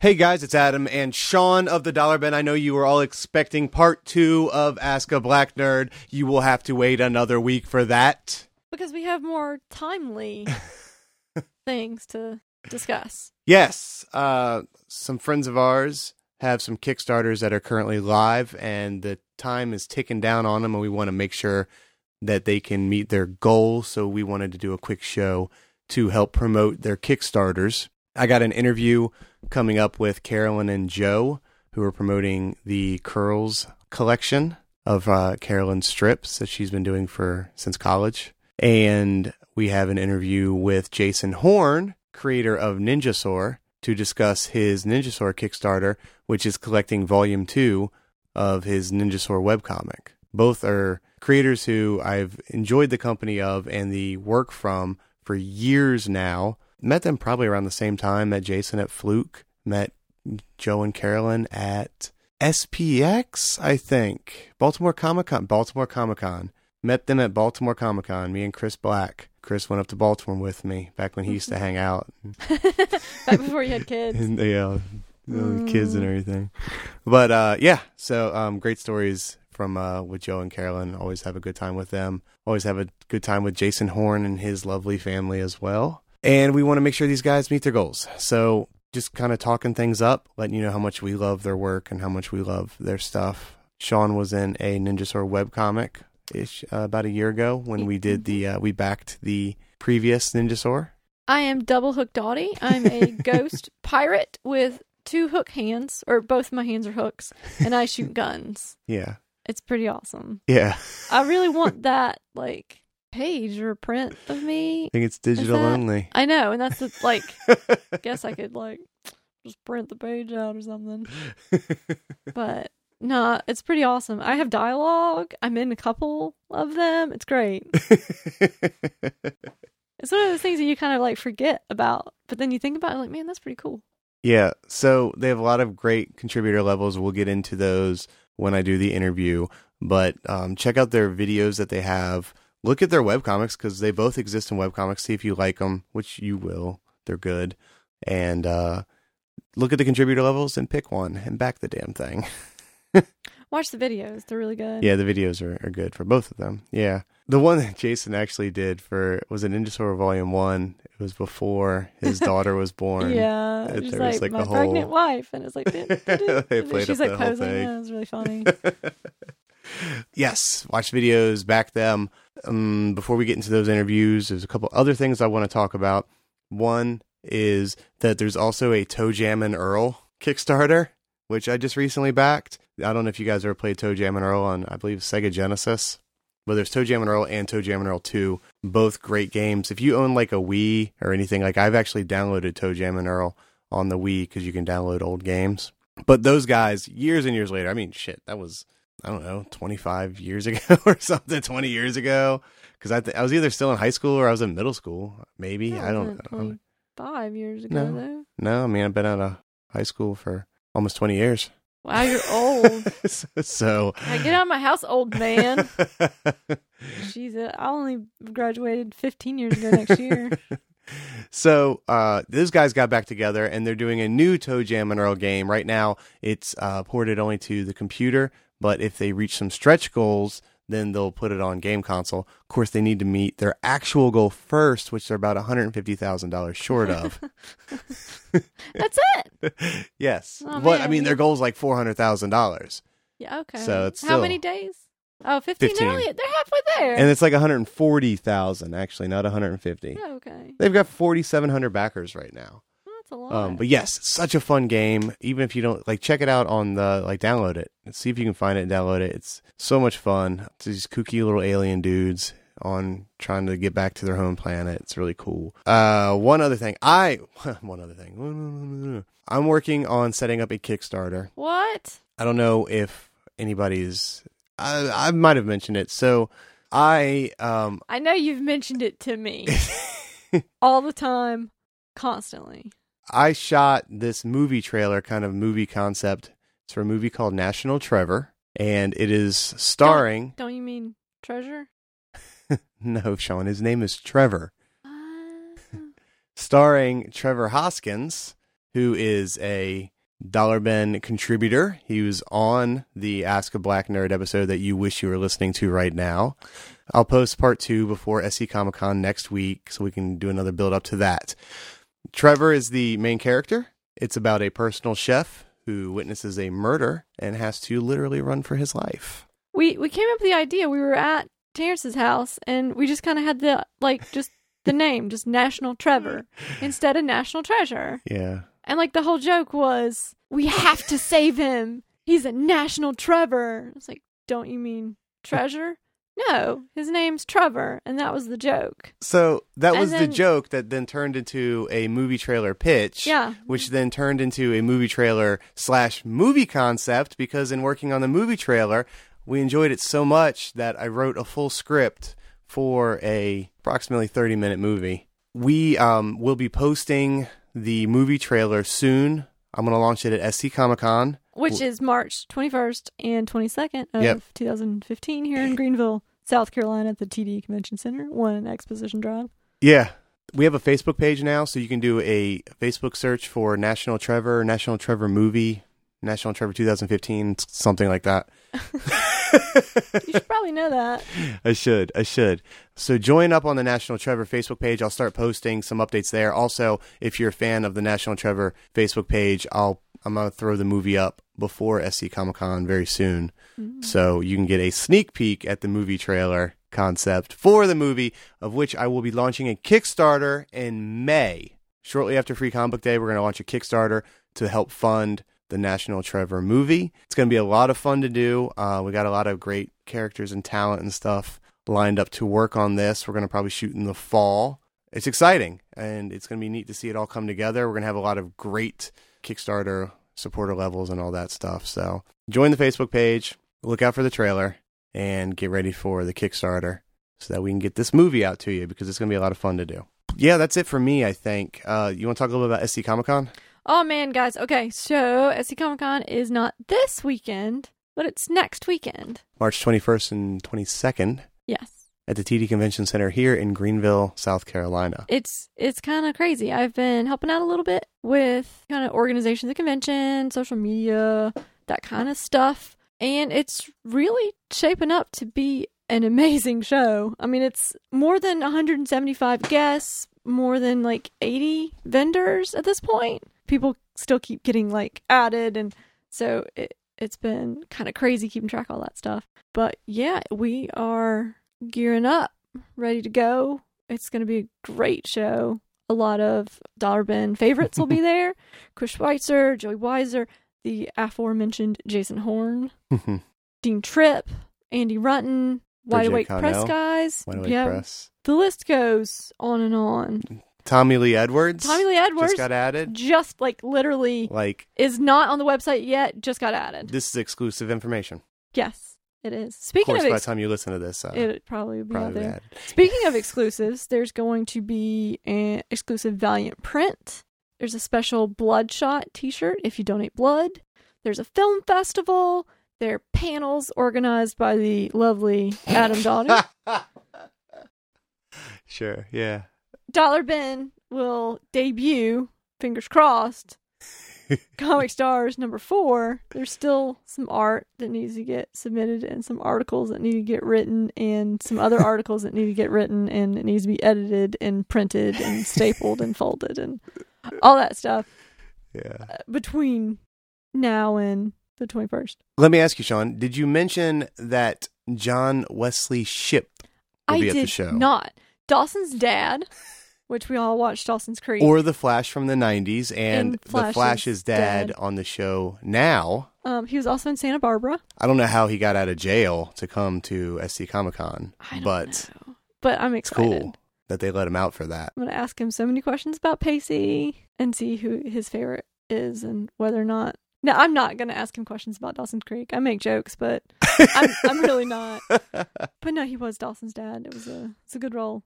Hey guys, it's Adam and Sean of the Dollar Bin. I know you were all expecting part two of Ask a Black Nerd. You will have to wait another week for that. Because we have more timely things to discuss. Yes, uh, some friends of ours have some Kickstarters that are currently live, and the time is ticking down on them, and we want to make sure that they can meet their goals. So we wanted to do a quick show to help promote their Kickstarters. I got an interview coming up with Carolyn and Joe, who are promoting the Curls collection of uh, Carolyn's strips that she's been doing for since college. And we have an interview with Jason Horn, creator of Ninjasaur, to discuss his Ninjasaur Kickstarter, which is collecting volume two of his Ninjasaur webcomic. Both are creators who I've enjoyed the company of and the work from for years now. Met them probably around the same time. Met Jason at Fluke. Met Joe and Carolyn at SPX, I think. Baltimore Comic Con. Baltimore Comic Con. Met them at Baltimore Comic Con. Me and Chris Black. Chris went up to Baltimore with me back when he used to hang out. Back before you had kids. and yeah, the kids and everything. But uh, yeah, so um, great stories from uh, with Joe and Carolyn. Always have a good time with them. Always have a good time with Jason Horn and his lovely family as well. And we want to make sure these guys meet their goals. So just kind of talking things up, letting you know how much we love their work and how much we love their stuff. Sean was in a Ninjasaur webcomic ish uh, about a year ago when we did the uh, we backed the previous Ninjasaur. I am Double Hook Dottie. I'm a ghost pirate with two hook hands, or both my hands are hooks, and I shoot guns. Yeah, It's pretty awesome. yeah. I really want that like page or print of me. I think it's digital that- only. I know, and that's the, like. I guess I could like just print the page out or something. But no, it's pretty awesome. I have dialogue. I'm in a couple of them. It's great. It's one of those things that you kind of like forget about, but then you think about it like, man, that's pretty cool. Yeah, so they have a lot of great contributor levels. We'll get into those when I do the interview. But um, check out their videos that they have. Look at their webcomics because they both exist in webcomics. See if you like them, which you will. They're good. And uh, look at the contributor levels and pick one and back the damn thing. Watch the videos; they're really good. Yeah, the videos are, are good for both of them. Yeah. The one that Jason actually did for was an Ninjasaur Volume 1. It was before his daughter was born. Yeah, There just was, like, like, my a whole- pregnant wife, and it's like They played she's up like the whole posing. thing. Yeah, it was really funny. Yes, watch videos, back them. Um, before we get into those interviews, there's a couple other things I want to talk about. One is that there's also a Toe Jam and Earl Kickstarter, which I just recently backed. I don't know if you guys ever played Toe Jam and Earl on, I believe, Sega Genesis. But there's Toe Jam and Earl and Toe Jam and Earl 2, both great games. If you own like a Wii or anything, like I've actually downloaded Toe Jam and Earl on the Wii because you can download old games. But those guys, years and years later, I mean, shit, that was I don't know, 25 years ago or something, 20 years ago. Because I, th- I was either still in high school or I was in middle school, maybe. I don't know. Five years ago, No. though. No, I mean, I've been out of high school for almost 20 years. Wow, you're old. so. Now get out of my house, old man. Jesus, I only graduated 15 years ago next year. so uh, those guys got back together and they're doing a new Toe Jam and Earl game. Right now, it's uh, ported only to the computer, but if they reach some stretch goals, then they'll put it on game console. Of course, they need to meet their actual goal first, which they're about $150,000 short of. That's it. yes. Oh, but I mean, their goal is like $400,000. Yeah, okay. So it's How still- many days? Oh, 15, 15. earlier. They're halfway there. And it's like 140,000 actually, not 150. oh, okay. They've got 4,700 backers right now. That's a lot. Um, but yes, such a fun game. Even if you don't like, check it out on the like, download it. See if you can find it and download it. It's so much fun. It's these kooky little alien dudes on trying to get back to their home planet. It's really cool. Uh, one other thing, I one other thing. I'm working on setting up a Kickstarter. what? I don't know if anybody's. I, I might have mentioned it. So I um I know you've mentioned it to me all the time, constantly. I shot this movie trailer, kind of movie concept. It's for a movie called National Trevor, and it is starring. Don't you mean treasure? No, Sean, his name is Trevor. Uh, Starring Trevor Hoskins, who is a Dollar Bin contributor. He was on the Ask a Black Nerd episode that you wish you were listening to right now. I'll post part two before SC Comic Con next week so we can do another build up to that. Trevor is the main character. It's about a personal chef who witnesses a murder and has to literally run for his life. We we came up with the idea. We were at Terrence's house and we just kind of had the like just the name, just National Trevor instead of National Treasure. Yeah. And like the whole joke was, we have to save him. He's a National Trevor. It's like, don't you mean treasure? No, his name's Trevor, and that was the joke. So that was the joke that then turned into a movie trailer pitch. Yeah. Which then turned into a movie trailer slash movie concept because in working on the movie trailer, we enjoyed it so much that I wrote a full script for a approximately 30 minute movie. We um, will be posting the movie trailer soon. I'm going to launch it at SC Comic Con. Which is March 21st and 22nd of Yep. 2015 here in Greenville, South Carolina at the TD Convention Center, One Exposition Drive. Yeah. We have a Facebook page now, so you can do a Facebook search for National Trevor, National Trevor movie, National Trevor 2015, something like that. You should probably know that. I should. I should. So join up on the National Trevor Facebook page. I'll start posting some updates there. Also, if you're a fan of the National Trevor Facebook page, I'll I'm gonna throw the movie up before SC Comic Con very soon, so you can get a sneak peek at the movie trailer concept for the movie, of which I will be launching a Kickstarter in May. Shortly after Free Comic Book Day, we're gonna launch a Kickstarter to help fund the National Trevor movie. It's going to be a lot of fun to do. Uh, we got a lot of great characters and talent and stuff lined up to work on this. We're going to probably shoot in the fall. It's exciting and it's going to be neat to see it all come together. We're going to have a lot of great Kickstarter supporter levels and all that stuff. So join the Facebook page, look out for the trailer, and get ready for the Kickstarter so that we can get this movie out to you because it's going to be a lot of fun to do. Yeah, that's it for me, I think. Uh, you want to talk a little bit about SC Comic Con? Oh man, guys. Okay, so SC Comic Con is not this weekend, but it's next weekend. March 21st and 22nd. Yes. at the TD Convention Center here in Greenville, South Carolina. It's it's kind of crazy. I've been helping out a little bit with kind of organization of the convention, social media, that kind of stuff, and it's really shaping up to be an amazing show. I mean, it's more than 175 guests, more than like 80 vendors at this point. People still keep getting like added and so it it's been kind of crazy keeping track of all that stuff. But yeah, we are gearing up, ready to go. It's going to be a great show. A lot of Dollar Bin favorites will be there. Chris Schweizer, Joey Weiser, the aforementioned Jason Horn, Dean Trippe, Andy Runton, Wide Bridget Awake Press guys. Wide Awake yeah, Press. the list goes on and on. Tommy Lee Edwards. Tommy Lee Edwards just got added. just like literally Like is not on the website yet. Just got added. this is exclusive information. Yes, it is. Of Speaking course, of, by the time you listen to this, uh, it probably be out probably there. added. Speaking of exclusives, there's going to be an exclusive Valiant print. There's a special Bloodshot t-shirt if you donate blood. There's a film festival. There are panels organized by the lovely Adam Daughter. sure. Yeah. Dollar Bin will debut, fingers crossed, Comic Stars number four. There's still some art that needs to get submitted and some articles that need to get written and some other articles that need to get written and it needs to be edited and printed and stapled and folded and all that stuff Yeah. uh, between now and the 21st. Let me ask you, Sean. Did you mention that John Wesley Shipp will I be at did the show, not. Dawson's dad, which we all watched Dawson's Creek. or the Flash from the '90s, and And the Flash's Flash's dad dad. on the show now? um, he was also in Santa Barbara. I don't know how he got out of jail to come to SC Comic Con, but know. But I'm it's excited. cool that they let him out for that. I'm going to ask him so many questions about Pacey and see who his favorite is and whether or not. No, I'm not going to ask him questions about Dawson's Creek. I make jokes, but I'm, I'm really not. But no, he was Dawson's dad. It was a it's a good role.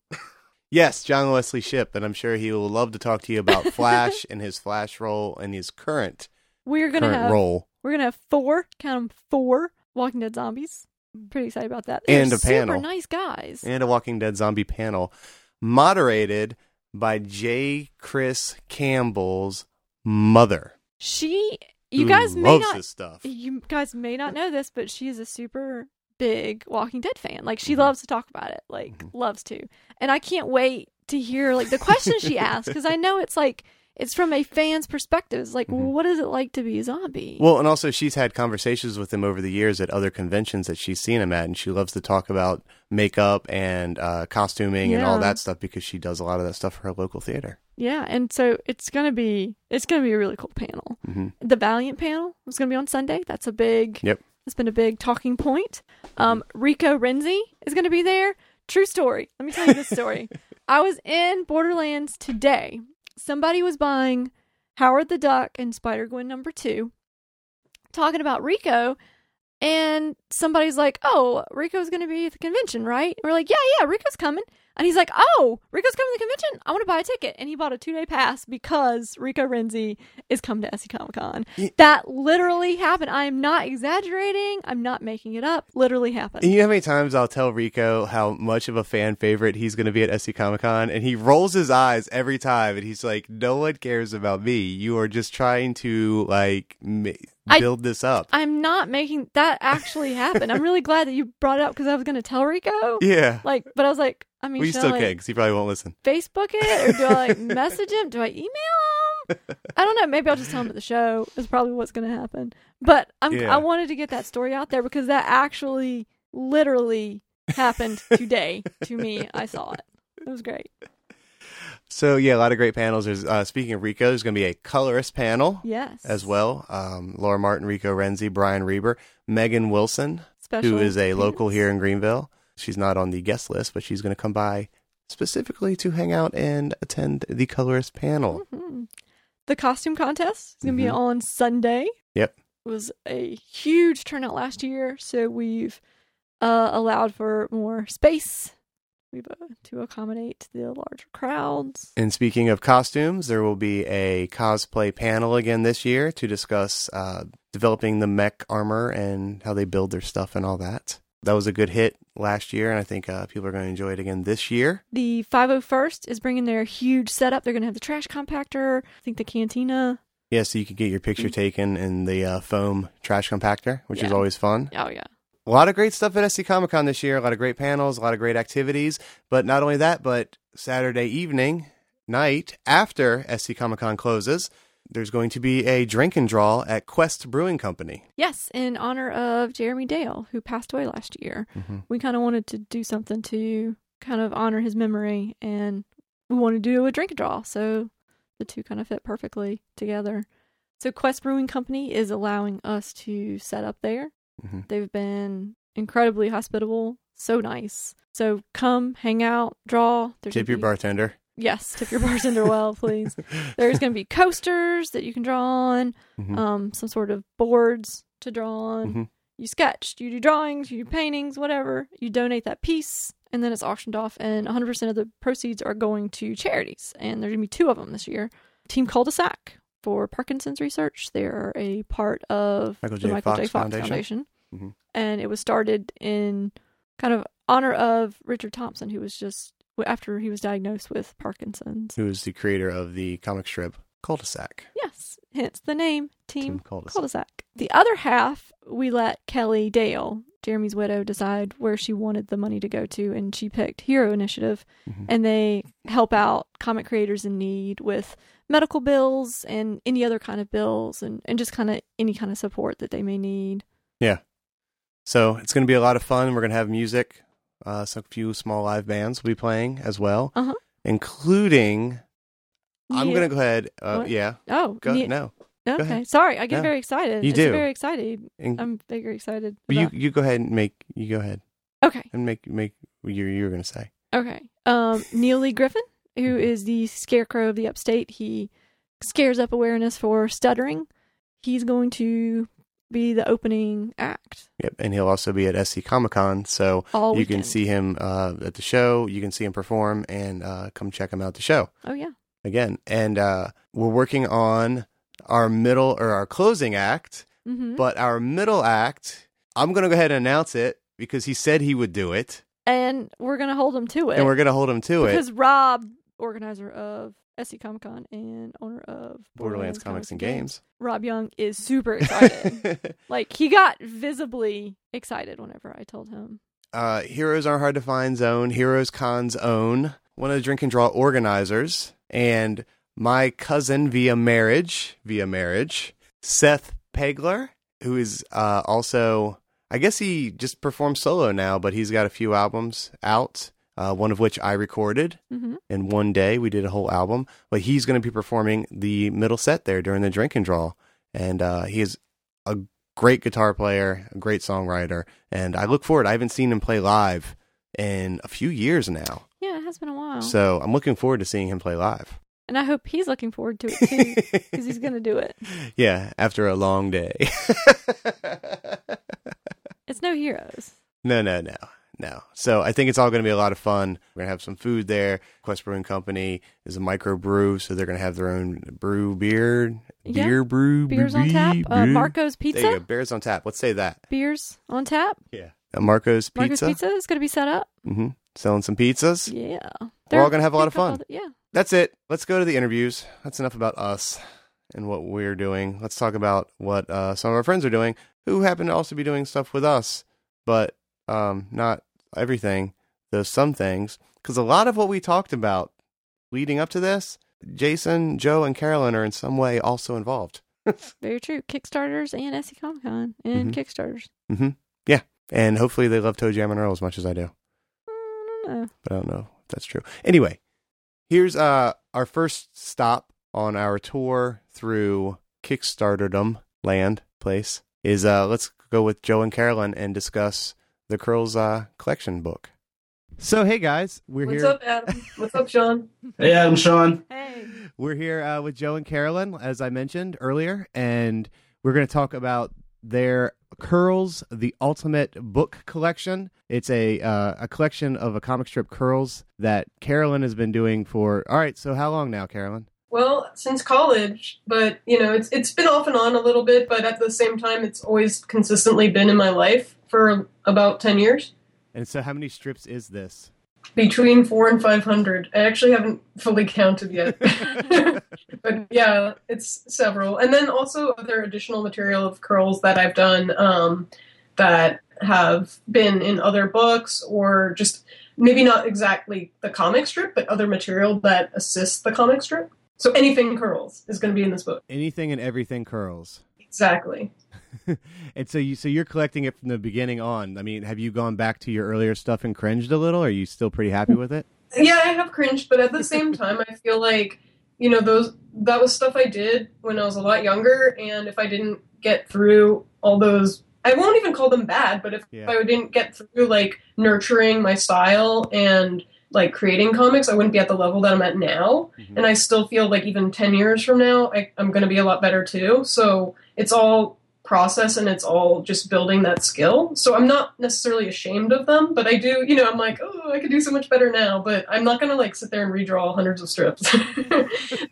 yes, John Wesley Shipp, and I'm sure he will love to talk to you about Flash and his Flash role and his current We're gonna current have role. we're gonna have four count 'em four Walking Dead zombies. Pretty excited about that. They're And a super panel. nice guys. and a Walking Dead zombie panel moderated by J. Chris Campbell's mother. She, you guys may not, this stuff. you guys may not know this, but she is a super big Walking Dead fan. Like she Mhm. loves to talk about it, like Mhm. loves to. And I can't wait to hear like the questions she asks because I know it's like it's from a fan's perspective. It's like, Mhm. well, what is it like to be a zombie? Well, and also she's had conversations with him over the years at other conventions that she's seen him at, and she loves to talk about makeup and uh, costuming and all that stuff because she does a lot of that stuff for her local theater. yeah, and so it's gonna be it's gonna be a really cool panel. hmm The Valiant panel is gonna be on Sunday. That's a big. Yep. It's been a big talking point. Um, Rico Renzi is going to be there. True story. Let me tell you this story. I was in Borderlands today. Somebody was buying Howard the Duck and Spider Gwen number two, talking about Rico, and somebody's like, "Oh, Rico's going to be at the convention, right?" And we're like, "Yeah, yeah, Rico's coming." And he's like, "Oh, Rico's coming to the convention. I want to buy a ticket." And he bought a two day pass because Rico Renzi is coming to SC Comic Con. Ye- That literally happened. I am not exaggerating. I'm not making it up. Literally happened. And you know how many times I'll tell Rico how much of a fan favorite he's going to be at SC Comic Con, and he rolls his eyes every time, and he's like, "No one cares about me. You are just trying to like ma- I- build this up." I'm not making that actually happen. I'm really glad that you brought it up because I was going to tell Rico. yeah, Like, but I was like, I mean, well, still I, like, can because he probably won't listen. Facebook it or do I like message him? Do I email him? I don't know. Maybe I'll just tell him at the show. Is probably what's going to happen. But I'm, Yeah. I wanted to get that story out there because that actually, literally happened today to me. I saw it. It was great. So yeah, a lot of great panels. There's uh, speaking of Rico, there's going to be a colorist panel Yes. as well. Um, Laura Martin, Rico Renzi, Brian Reber, Megan Wilson, Special who is a local here in Greenville. She's not on the guest list, but she's going to come by specifically to hang out and attend the colorist panel. Mhm. The costume contest is going to be Mhm. on Sunday. Yep. It was a huge turnout last year, so we've uh, allowed for more space. We've uh, to accommodate the larger crowds. And speaking of costumes, there will be a cosplay panel again this year to discuss uh, developing the mech armor and how they build their stuff and all that. That was a good hit last year, and I think uh, people are going to enjoy it again this year. The 501st is bringing their huge setup. They're going to have the trash compactor. I think the cantina. Yeah, so you can get your picture taken in the uh, foam trash compactor, which is always fun. Oh yeah, A lot of great stuff at SC Comic Con this year. A lot of great panels, a lot of great activities. But not only that, but Saturday evening, night after SC Comic Con closes, there's going to be a drink and draw at Quest Brewing Company. yes, in honor of Jeremy Dale, who passed away last year. Mm-hmm. we kind of wanted to do something to kind of honor his memory and we wanted to do a drink and draw so the two kind of fit perfectly together so quest brewing company is allowing us to set up there Mhm. they've been incredibly hospitable so nice so come hang out draw There's Tip your be- bartender. yes tip your bartender well please there's going to be coasters that you can draw on Mhm. um some sort of boards to draw on Mhm. you sketch, you do drawings, you do paintings, whatever. You donate that piece, and then it's auctioned off, and 100% of the proceeds are going to charities. And there's going to be two of them this year. Team Cul-de-sac for Parkinson's research. They are a part of Michael the J. Michael Fox J. Fox Foundation. Foundation. Mhm. And it was started in kind of honor of Richard Thompson, who was just, after he was diagnosed with Parkinson's. Who is the creator of the comic strip Cul-de-sac? Yes, hence the name Team Team Cul-de-sac. cul-de-sac. The other half, we let Kelly Dale, Jeremy's widow, decide where she wanted the money to go to, and she picked Hero Initiative, Mhm. and they help out comic creators in need with medical bills and any other kind of bills, and, and just kind of any kind of support that they may need. So it's going to be a lot of fun. We're going to have music. Uh, some few small live bands will be playing as well, Uh-huh. including. I'm going to go ahead. Uh, yeah, Oh, go ne- no. okay. Sorry, I get No. very excited. You It's do. very excited. And, I'm very excited. but you about- you go ahead and make you go ahead okay. and make make you you were going to say. Okay. Um, Neil Lee Griffin, who Mhm. the scarecrow of the upstate, he scares up awareness for stuttering. He's going to be the opening act Yep, and he'll also be at SC Comic Con, so all you weekend. can see him uh, at the show. You can see him perform, and uh, come check him out the show Oh yeah. again. And uh, we're working on our middle or our closing act, hmm but our middle act, I'm going to go ahead and announce it because he said he would do it, And we're gonna hold him to it and we're going to hold him to it. because Rob, organizer of SC Comic Con and owner of Borderlands Comics and Games. Rob Young is super excited. like he got visibly excited whenever I told him. uh, Heroes Are Hard to Find Zone, Heroes Con's own, one of the drink and draw organizers, and my cousin via marriage, via marriage, Seth Pegler, who is uh, also, I guess he just performs solo now, but he's got a few albums out, uh, one of which I recorded. hmm in one day. We did a whole album, but he's going to be performing the middle set there during the drink and draw. And uh, he is a great guitar player, a great songwriter, and I look forward. I haven't seen him play live in a few years now, Yeah, it has been a while. so I'm looking forward to seeing him play live. and I hope he's looking forward to it too because he's gonna do it. yeah, after a long day. It's no heroes. No, no, no, no. So I think it's all going to be a lot of fun. We're going to have some food there. Quest Brewing Company is a micro brew, so they're going to have their own brew beer, Yeah. beer brew, Beers on tap. beer, Uh. Marco's There you Pizza. go. Beers on tap. Let's say that. Beers on tap. Yeah. Uh, Marco's Marco's Pizza. Pizza is gonna be set up. hmm Selling some pizzas. Yeah, We're all gonna have a lot of There fun. couple Yeah. That's it. Let's go to the interviews. That's enough about us and what we're doing. Let's talk about what uh, some of our friends are doing who happen to also be doing stuff with us, but um, not everything. There's some things. Because a lot of what we talked about leading up to this, Jason, Joe, and Carolyn are in some way also involved. Very true. Kickstarters and SC Comic Con and Mhm. Kickstarters. hmm Yeah. And hopefully they love Toe Jam and Earl as much as I do. I don't know. but I don't know if that's true. Anyway, here's uh our first stop on our tour through Kickstarterdom land place is uh let's go with Joe and Carolyn and discuss the Curls uh collection book. So hey guys, we're What's here What's up, Adam? What's up, Sean? Hey, I'm Sean. Hey. we're here uh, with Joe and Carolyn as I mentioned earlier and we're going to talk about their Curls the Ultimate Book Collection. It's a uh, a collection of a comic strip Curls that Carolyn has been doing for All right, so how long now, Carolyn? Well, since college, but you know, it's it's been off and on a little bit, but at the same time, it's always consistently been in my life for about ten years, And so how many strips is this? between four and five hundred. I actually haven't fully counted yet, but yeah, it's several, and then also other additional material of curls that I've done um, that have been in other books or just maybe not exactly the comic strip, but other material that assists the comic strip. So anything curls is going to be in this book. Anything and everything curls. Exactly. and so you so you're collecting it from the beginning on. I mean, have you gone back to your earlier stuff and cringed a little? Are you still pretty happy with it? Yeah, I have cringed, but at the same time, I feel like you know those that was stuff I did when I was a lot younger, and if I didn't get through all those, I won't even call them bad, but if, Yeah. I didn't get through like nurturing my style and like creating comics, I wouldn't be at the level that I'm at now. Mhm. and I still feel like even 10 years from now, I, I'm going to be a lot better too. So it's all process and it's all just building that skill. So I'm not necessarily ashamed of them, but I do, you know, I'm like, oh, I could do so much better now, but I'm not going to like sit there and redraw hundreds of strips.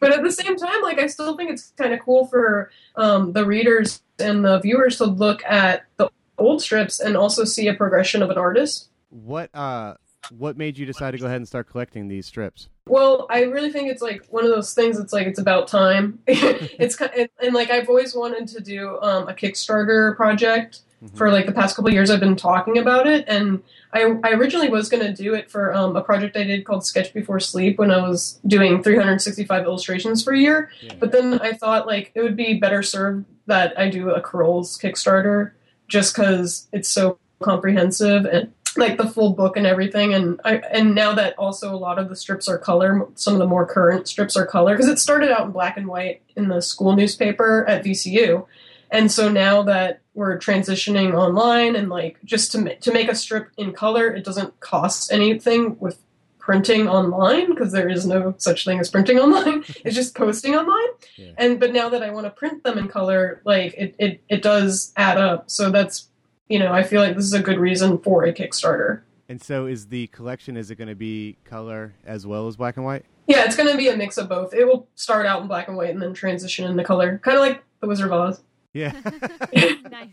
but at the same time, like, I still think it's kind of cool for um, the readers and the viewers to look at the old strips and also see a progression of an artist. What uh what made you decide to go ahead and start collecting these strips? Well, I really think it's like one of those things. It's like it's about time. it's kind and, and like I've always wanted to do um, a Kickstarter project Mm-hmm. for like the past couple of years. I've been talking about it, and I, I originally was going to do it for um, a project I did called Sketch Before Sleep when I was doing 365 illustrations for a year. Yeah. But then I thought like it would be better served that I do a Curls Kickstarter just because it's so comprehensive and like the full book and everything. And I and now that also a lot of the strips are color, some of the more current strips are color because it started out in black and white in the school newspaper at VCU. And so now that we're transitioning online and like just to ma- to make a strip in color, it doesn't cost anything with printing online because there is no such thing as printing online. it's just posting online. Yeah. And but now that I want to print them in color, like it, it it does add up. So that's you know, I feel like this is a good reason for a Kickstarter. And so is the collection is it going to be color as well as black and white? Yeah, it's going to be a mix of both. It will start out in black and white and then transition into color, kind of like the Wizard of Oz. Yeah. nice.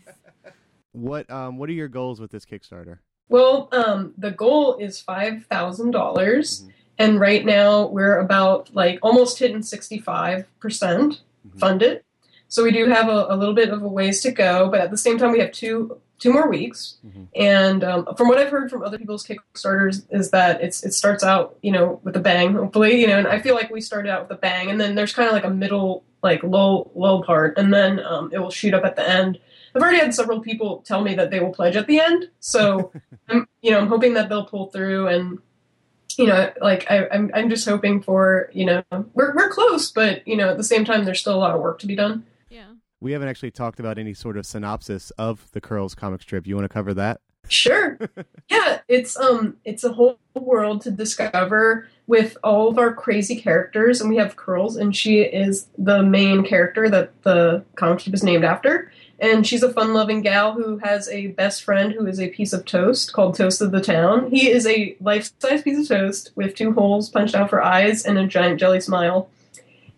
what um what are your goals with this Kickstarter? Well, um, the goal is five thousand dollars, and right now we're about like almost hitting 65% Mhm. funded. So we do have a, a little bit of a ways to go, but at the same time we have two two more weeks. Mhm. And um, from what I've heard from other people's Kickstarters is that it's it starts out you know with a bang, hopefully you know, and I feel like we started out with a bang, and then there's kind of like a middle like low low part, and then um, it will shoot up at the end. I've already had several people tell me that they will pledge at the end, so I'm you know I'm hoping that they'll pull through and you know like I, I'm I'm just hoping for you know we're we're close, but you know at the same time there's still a lot of work to be done. Yeah. We haven't actually talked about any sort of synopsis of the Curls comic strip. You want to cover that? Sure. yeah, it's um it's a whole world to discover with all of our crazy characters and we have Curls and she is the main character that the comic strip is named after. And she's a fun-loving gal who has a best friend who is a piece of toast called Toast of the Town. He is a life-size piece of toast with two holes punched out for eyes and a giant jelly smile.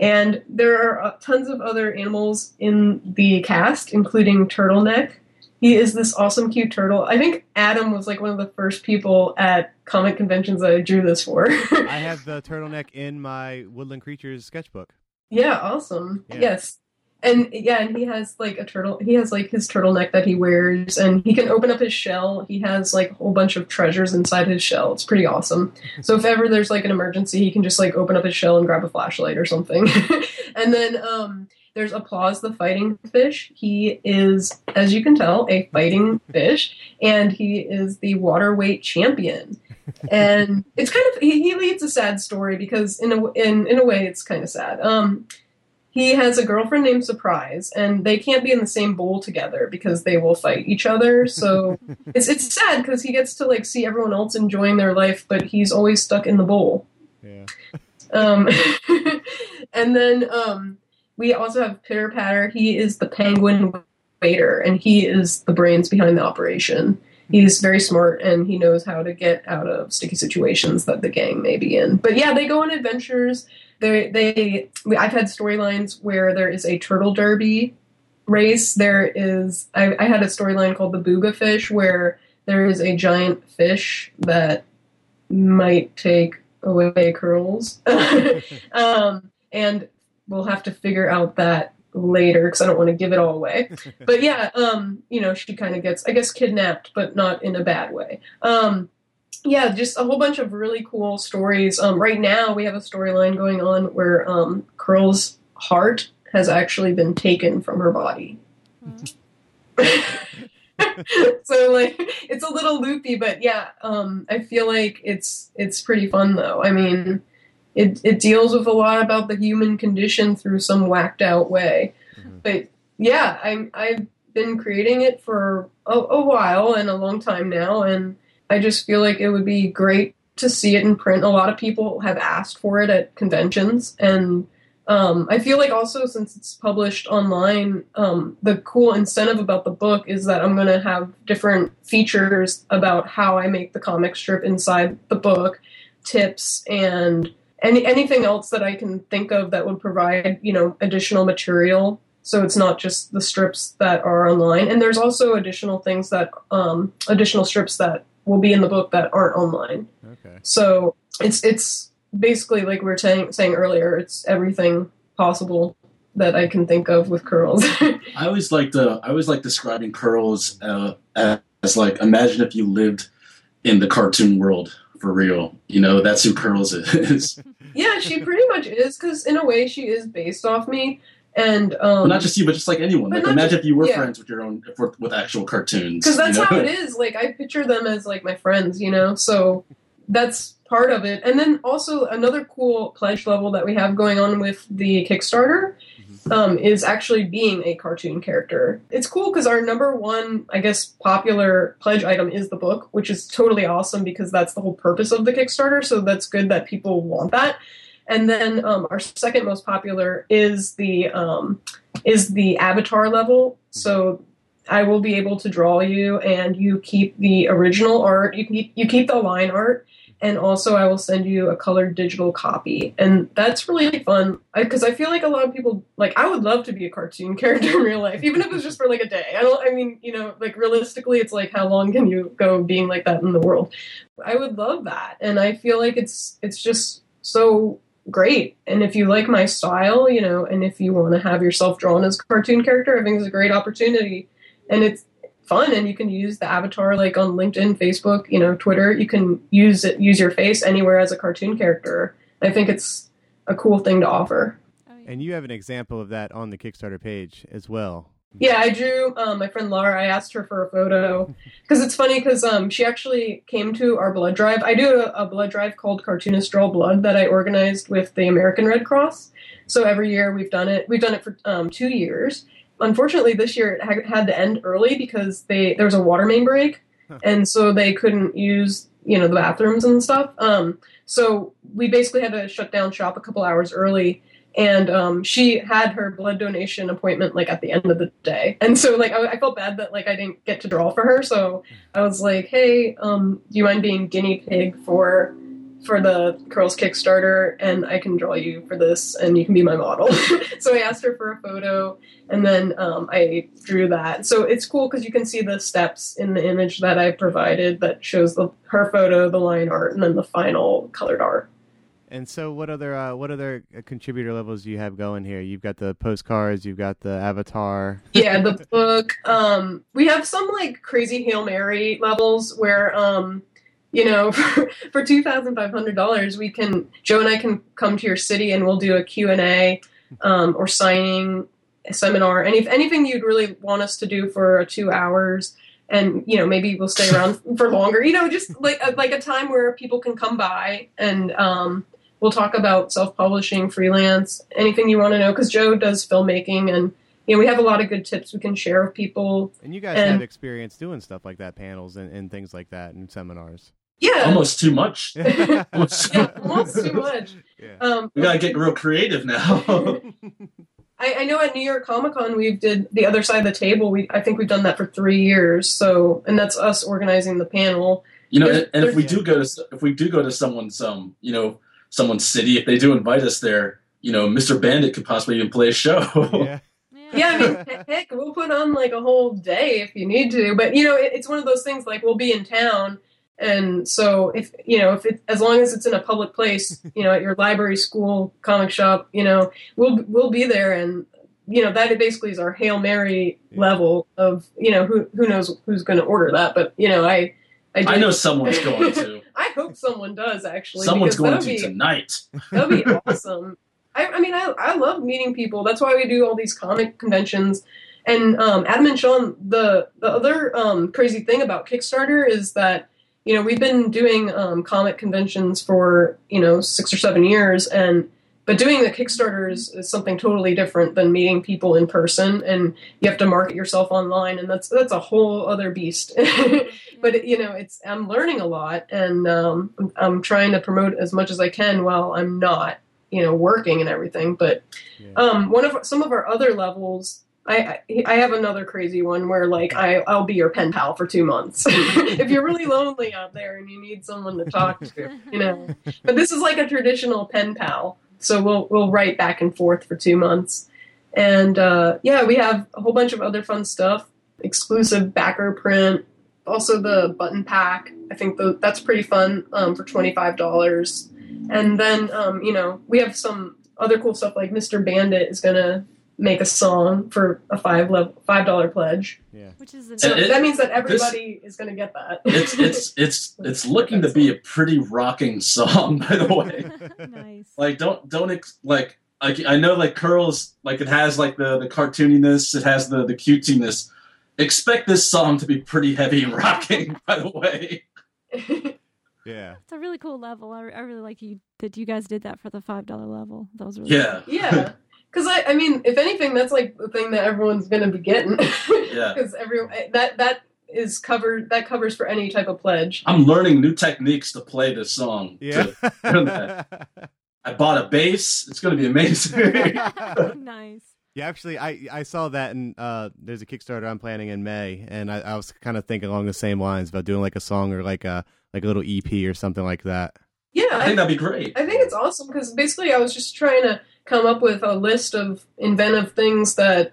And there are uh, tons of other animals in the cast, including Turtleneck, he is this awesome, cute turtle. I think Adam was like one of the first people at comic conventions that I drew this for. I have the turtleneck in my Woodland Creatures sketchbook. yeah, awesome. Yeah. Yes. And yeah, and he has like a turtle. He has like his turtleneck that he wears, and he can open up his shell. He has like a whole bunch of treasures inside his shell. It's pretty awesome. So if ever there's like an emergency, he can just like open up his shell and grab a flashlight or something. and then um, there's Applause the fighting fish. He is, as you can tell, a fighting fish, and he is the water weight champion. And it's kind of he, he leads a sad story because in a in in a way it's kind of sad. Um, he has a girlfriend named Surprise, and they can't be in the same bowl together because they will fight each other. So it's it's sad because he gets to like see everyone else enjoying their life, but he's always stuck in the bowl. Yeah. Um, and then um, we also have Pitter Patter. He is the penguin waiter, and he is the brains behind the operation. He's very smart, and he knows how to get out of sticky situations that the gang may be in. But yeah, they go on adventures. They they I've had storylines where there is a turtle derby race. There is I, I had a storyline called the Booga Fish where there is a giant fish that might take away curls. um, and we'll have to figure out that later because I don't want to give it all away. but yeah, um, you know, she kind of gets, I guess, kidnapped, but not in a bad way. Um, yeah, just a whole bunch of really cool stories. Um, right now, we have a storyline going on where um, Curl's heart has actually been taken from her body. so like it's a little loopy but yeah um i feel like it's it's pretty fun though i mean it it deals with a lot about the human condition through some whacked out way Mhm. but yeah i i've been creating it for a, a while and a long time now and i just feel like it would be great to see it in print a lot of people have asked for it at conventions and um, I feel like also since it's published online, um, the cool incentive about the book is that I'm going to have different features about how I make the comic strip inside the book, tips, and any anything else that I can think of that would provide you know additional material. So it's not just the strips that are online, and there's also additional things that um, additional strips that will be in the book that aren't online. Okay. So it's it's basically like we were saying saying earlier, it's everything possible that I can think of with curls. I always like the I always like describing curls uh, as like imagine if you lived in the cartoon world for real. You know that's who curls is. yeah, she pretty much is because in a way she is based off me, and um, well, not just you, but just like anyone. Like imagine just- if you were yeah. friends with your own with, with actual cartoons. because that's you know? how it is. Like I picture them as like my friends, you know. So that's part of it. And then also another cool pledge level that we have going on with the Kickstarter um, is actually being a cartoon character. It's cool because our number one, I guess, popular pledge item is the book, which is totally awesome because that's the whole purpose of the Kickstarter. So that's good that people want that. And then um, our second most popular is the um, is the avatar level. So I will be able to draw you, and you keep the original art. You keep you keep the line art, and also I will send you a colored digital copy. And that's really fun because I, I, feel like a lot of people like I would love to be a cartoon character in real life, even if it's just for like a day. I don't. I mean, you know, like realistically, it's like how long can you go being like that in the world? I would love that, and I feel like it's it's just so great. And if you like my style, you know, and if you want to have yourself drawn as a cartoon character, I think it's a great opportunity. And it's fun and you can use the avatar like on LinkedIn, Facebook, you know, Twitter. You can use it use your face anywhere as a cartoon character. I think it's a cool thing to offer. And you have an example of that on the Kickstarter page as well. Yeah, I drew um, my friend Laura. I asked her for a photo because it's funny because um, she actually came to our blood drive. I do a, a, blood drive called Cartoonist Draw Blood that I organized with the American Red Cross. So every year we've done it. We've done it for um, two years. Unfortunately, this year it had to end early because they there was a water main break, and so they couldn't use you know the bathrooms and stuff. Um, so we basically had to shut down shop a couple hours early and um, she had her blood donation appointment like at the end of the day. And so like I, I, felt bad that like i didn't get to draw for her so i was like hey um, do you mind being guinea pig for for the curls kickstarter and i can draw you for this and you can be my model so i asked her for a photo and then um, i drew that so it's cool because you can see the steps in the image that i provided that shows the her photo the line art and then the final colored art and so, what other uh, what other uh, contributor levels do you have going here? You've got the postcards, you've got the avatar. yeah, the book. Um, we have some like crazy hail mary levels where, um, you know, for, for two thousand five hundred dollars, we can Joe and I can come to your city and we'll do a Q and A um, or signing a seminar. Any anything you'd really want us to do for a two hours and you know maybe we'll stay around for longer you know just like a, like a time where people can come by and um, we'll talk about self-publishing, freelance, anything you want to know. Because Joe does filmmaking, and you know we have a lot of good tips we can share with people. And you guys and, have experience doing stuff like that, panels and, and things like that, and seminars. Yeah, almost too much. almost, yeah, almost too much. Yeah. Um, we gotta get real creative now. I, I, know at New York Comic Con we did the other side of the table. We I think we've done that for three years. So and that's us organizing the panel. You know, and, and if we do go to if we do go to someone's um you know someone's city, if they do invite us there, you know, Mr. Bandit could possibly even play a show. Yeah. yeah, I mean, heck, we'll put on like a whole day if you need to. But you know, it, it's one of those things like we'll be in town, and so if you know, if it as long as it's in a public place, you know, at your library, school, comic shop, you know, we'll we'll be there, and you know that basically is our hail mary yeah. level of you know who who knows who's going to order that, but you know, I I, I know someone's going to. I hope someone does actually. Someone's going to be, tonight. that'd be awesome. I, I, mean, I, I love meeting people. That's why we do all these comic conventions. And um, Adam and Sean, the the other um, crazy thing about Kickstarter is that you know we've been doing um, comic conventions for you know six or seven years, and but doing the Kickstarters is, something totally different than meeting people in person, and you have to market yourself online, and that's that's a whole other beast. but you know, it's I'm learning a lot, and um, I'm, I'm, trying to promote as much as I can while I'm not, you know, working and everything. But yeah. um, one of some of our other levels. I, I have another crazy one where like I I'll be your pen pal for two months if you're really lonely out there and you need someone to talk to you know but this is like a traditional pen pal so we'll we'll write back and forth for two months, and uh, yeah, we have a whole bunch of other fun stuff. Exclusive backer print, also the button pack. I think the, that's pretty fun um, for twenty five dollars. And then um, you know we have some other cool stuff like Mr. Bandit is gonna make a song for a five level five dollar pledge. Yeah, which is so it, that means that everybody this, is going to get that. It's it's it's it's looking to be a pretty rocking song, by the way. nice. Like don't don't ex- like like I know like curls like it has like the the cartooniness, it has the the cutesiness. Expect this song to be pretty heavy and rocking, by the way. Yeah, it's a really cool level. I, I really like you that you guys did that for the five dollar level. That was really yeah, cool. yeah. Because I, I mean, if anything, that's like the thing that everyone's going to be getting. yeah. Because every that that is covered that covers for any type of pledge. I'm learning new techniques to play this song. Yeah. I bought a bass. It's going to be amazing. nice. Yeah, actually, I I saw that, and uh, there's a Kickstarter I'm planning in May, and I, I was kind of thinking along the same lines about doing like a song or like a like a little EP or something like that. Yeah, I think that'd be great. I think it's awesome because basically I was just trying to come up with a list of inventive things that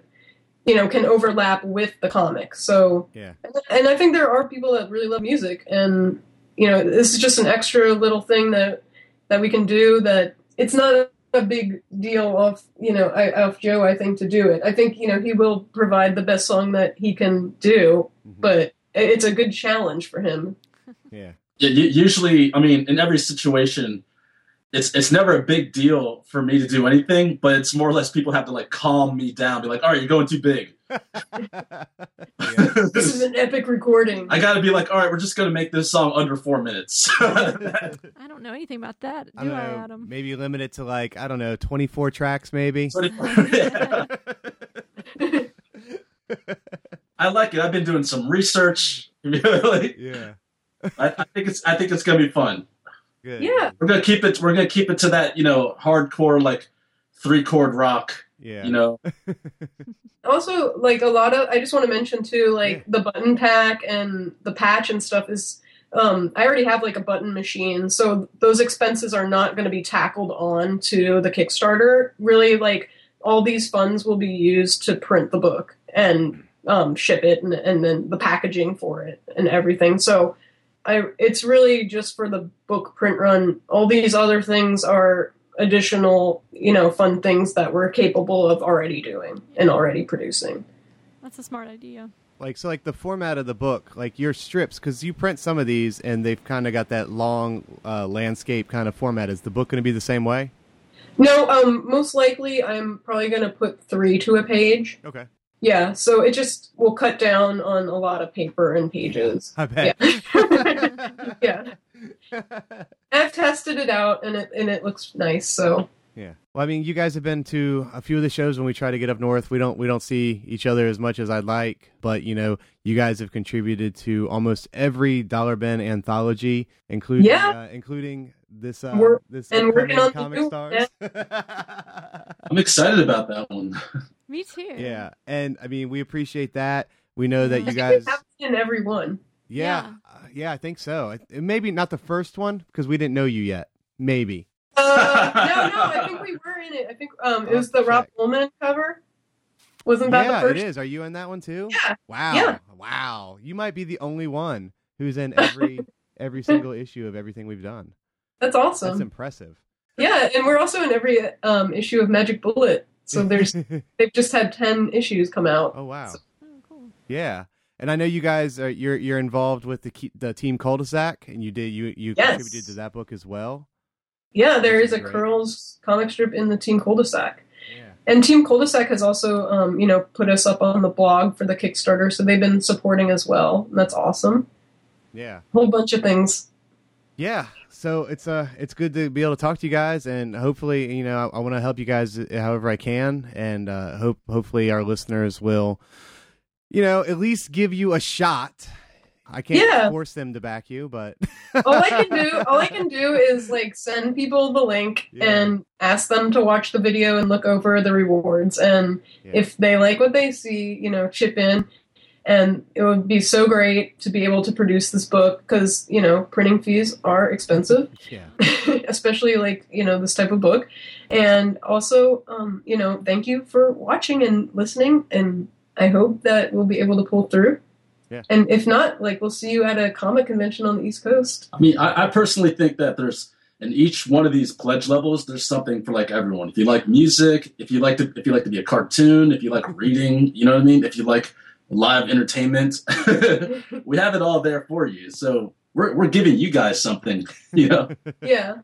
you know can overlap with the comic. So Yeah. and I think there are people that really love music, and you know this is just an extra little thing that that we can do. That it's not a, a big deal of you know I- of Joe. I think to do it. I think you know he will provide the best song that he can do, Mhm. but it's a good challenge for him. Yeah. Yeah, usually, I mean, in every situation, it's it's never a big deal for me to do anything, but it's more or less people have to like calm me down, be like, "All right, you're going too big." This is an epic recording. I got to be like, "All right, we're just going to make this song under four minutes." I don't know anything about that. Do I I, don't know. Adam? Maybe limit it to like I don't know, twenty four tracks maybe. Yeah. I like it. I've been doing some research. Really, yeah. I, I think it's I think it's going to be fun. Good. Yeah. We're gonna keep it. We're gonna keep it to that, you know, hardcore like three chord rock. Yeah. You know, also like a lot of i just want to mention too like Yeah. the button pack and the patch and stuff is um i already have like a button machine so those expenses are not going to be tackled on to the kickstarter really like all these funds will be used to print the book and um, ship it and, and then the packaging for it and everything so i it's really just for the book print run all these other things are additional you know fun things that we're capable of already doing and already producing That's a smart idea. Like so, like the format of the book, like your strips, because you print some of these, and they've kind of got that long uh, landscape kind of format. Is the book going to be the same way? no um most likely i'm probably going to put three to a page Okay, yeah so it just will cut down on a lot of paper and pages I bet. yeah i've tested it out and it and it looks nice so Yeah. Well, I mean, you guys have been to a few of the shows when we try to get up north. We don't we don't see each other as much as I'd like, but you know, you guys have contributed to almost every Dollar Bin anthology, including Yeah. uh, including this uh, We're- this and working upcoming on the comic new- stars. I'm excited about that one. Me too. yeah, and I mean, we appreciate that. We know that you guys. think it happens in every one Yeah, Yeah. uh, yeah, I think so. Maybe not the first one because we didn't know you yet. Maybe. uh, no no i think we were in it i think um it was the Okay. rob Ullman cover wasn't that yeah, the first it is. Are you in that one too? Yeah. Wow. Yeah. Wow. You might be the only one who's in every every single issue of everything we've done. that's awesome That's impressive. Yeah, and we're also in every um, issue of Magic Bullet. So there's they've just had ten issues come out. oh wow. Oh, cool. Yeah. And I know you guys are you're you're involved with the the team cul-de-sac and you did you you Yes. contributed to that book as well. Yeah, there is, is is a great. Curls comic strip in the Team Cul-de-sac. Yeah. And Team Cul-de-sac has also, um, you know, put us up on the blog for the Kickstarter, so they've been supporting as well. And that's awesome. Yeah. whole bunch of things. Yeah. So it's uh it's good to be able to talk to you guys and hopefully, you know, I, I want to help you guys however I can and uh hope hopefully our listeners will you know, at least give you a shot. I can't Yeah. force them to back you, but All I can do, all I can do is like send people the link Yeah. and ask them to watch the video and look over the rewards. And Yeah. if they like what they see, you know, chip in. And it would be so great to be able to produce this book because you know printing fees are expensive. yeah. especially like you know this type of book and also um, you know thank you for watching and listening and i hope that we'll be able to pull through Yeah. and if not like we'll see you at a comic convention on the east coast I mean, I, I personally think that there's in each one of these pledge levels, there's something for like everyone. If you like music, if you like to, if you like to be a cartoon, if you like reading, you know what I mean. If you like live entertainment, we have it all there for you. So we're we're giving you guys something, you know. yeah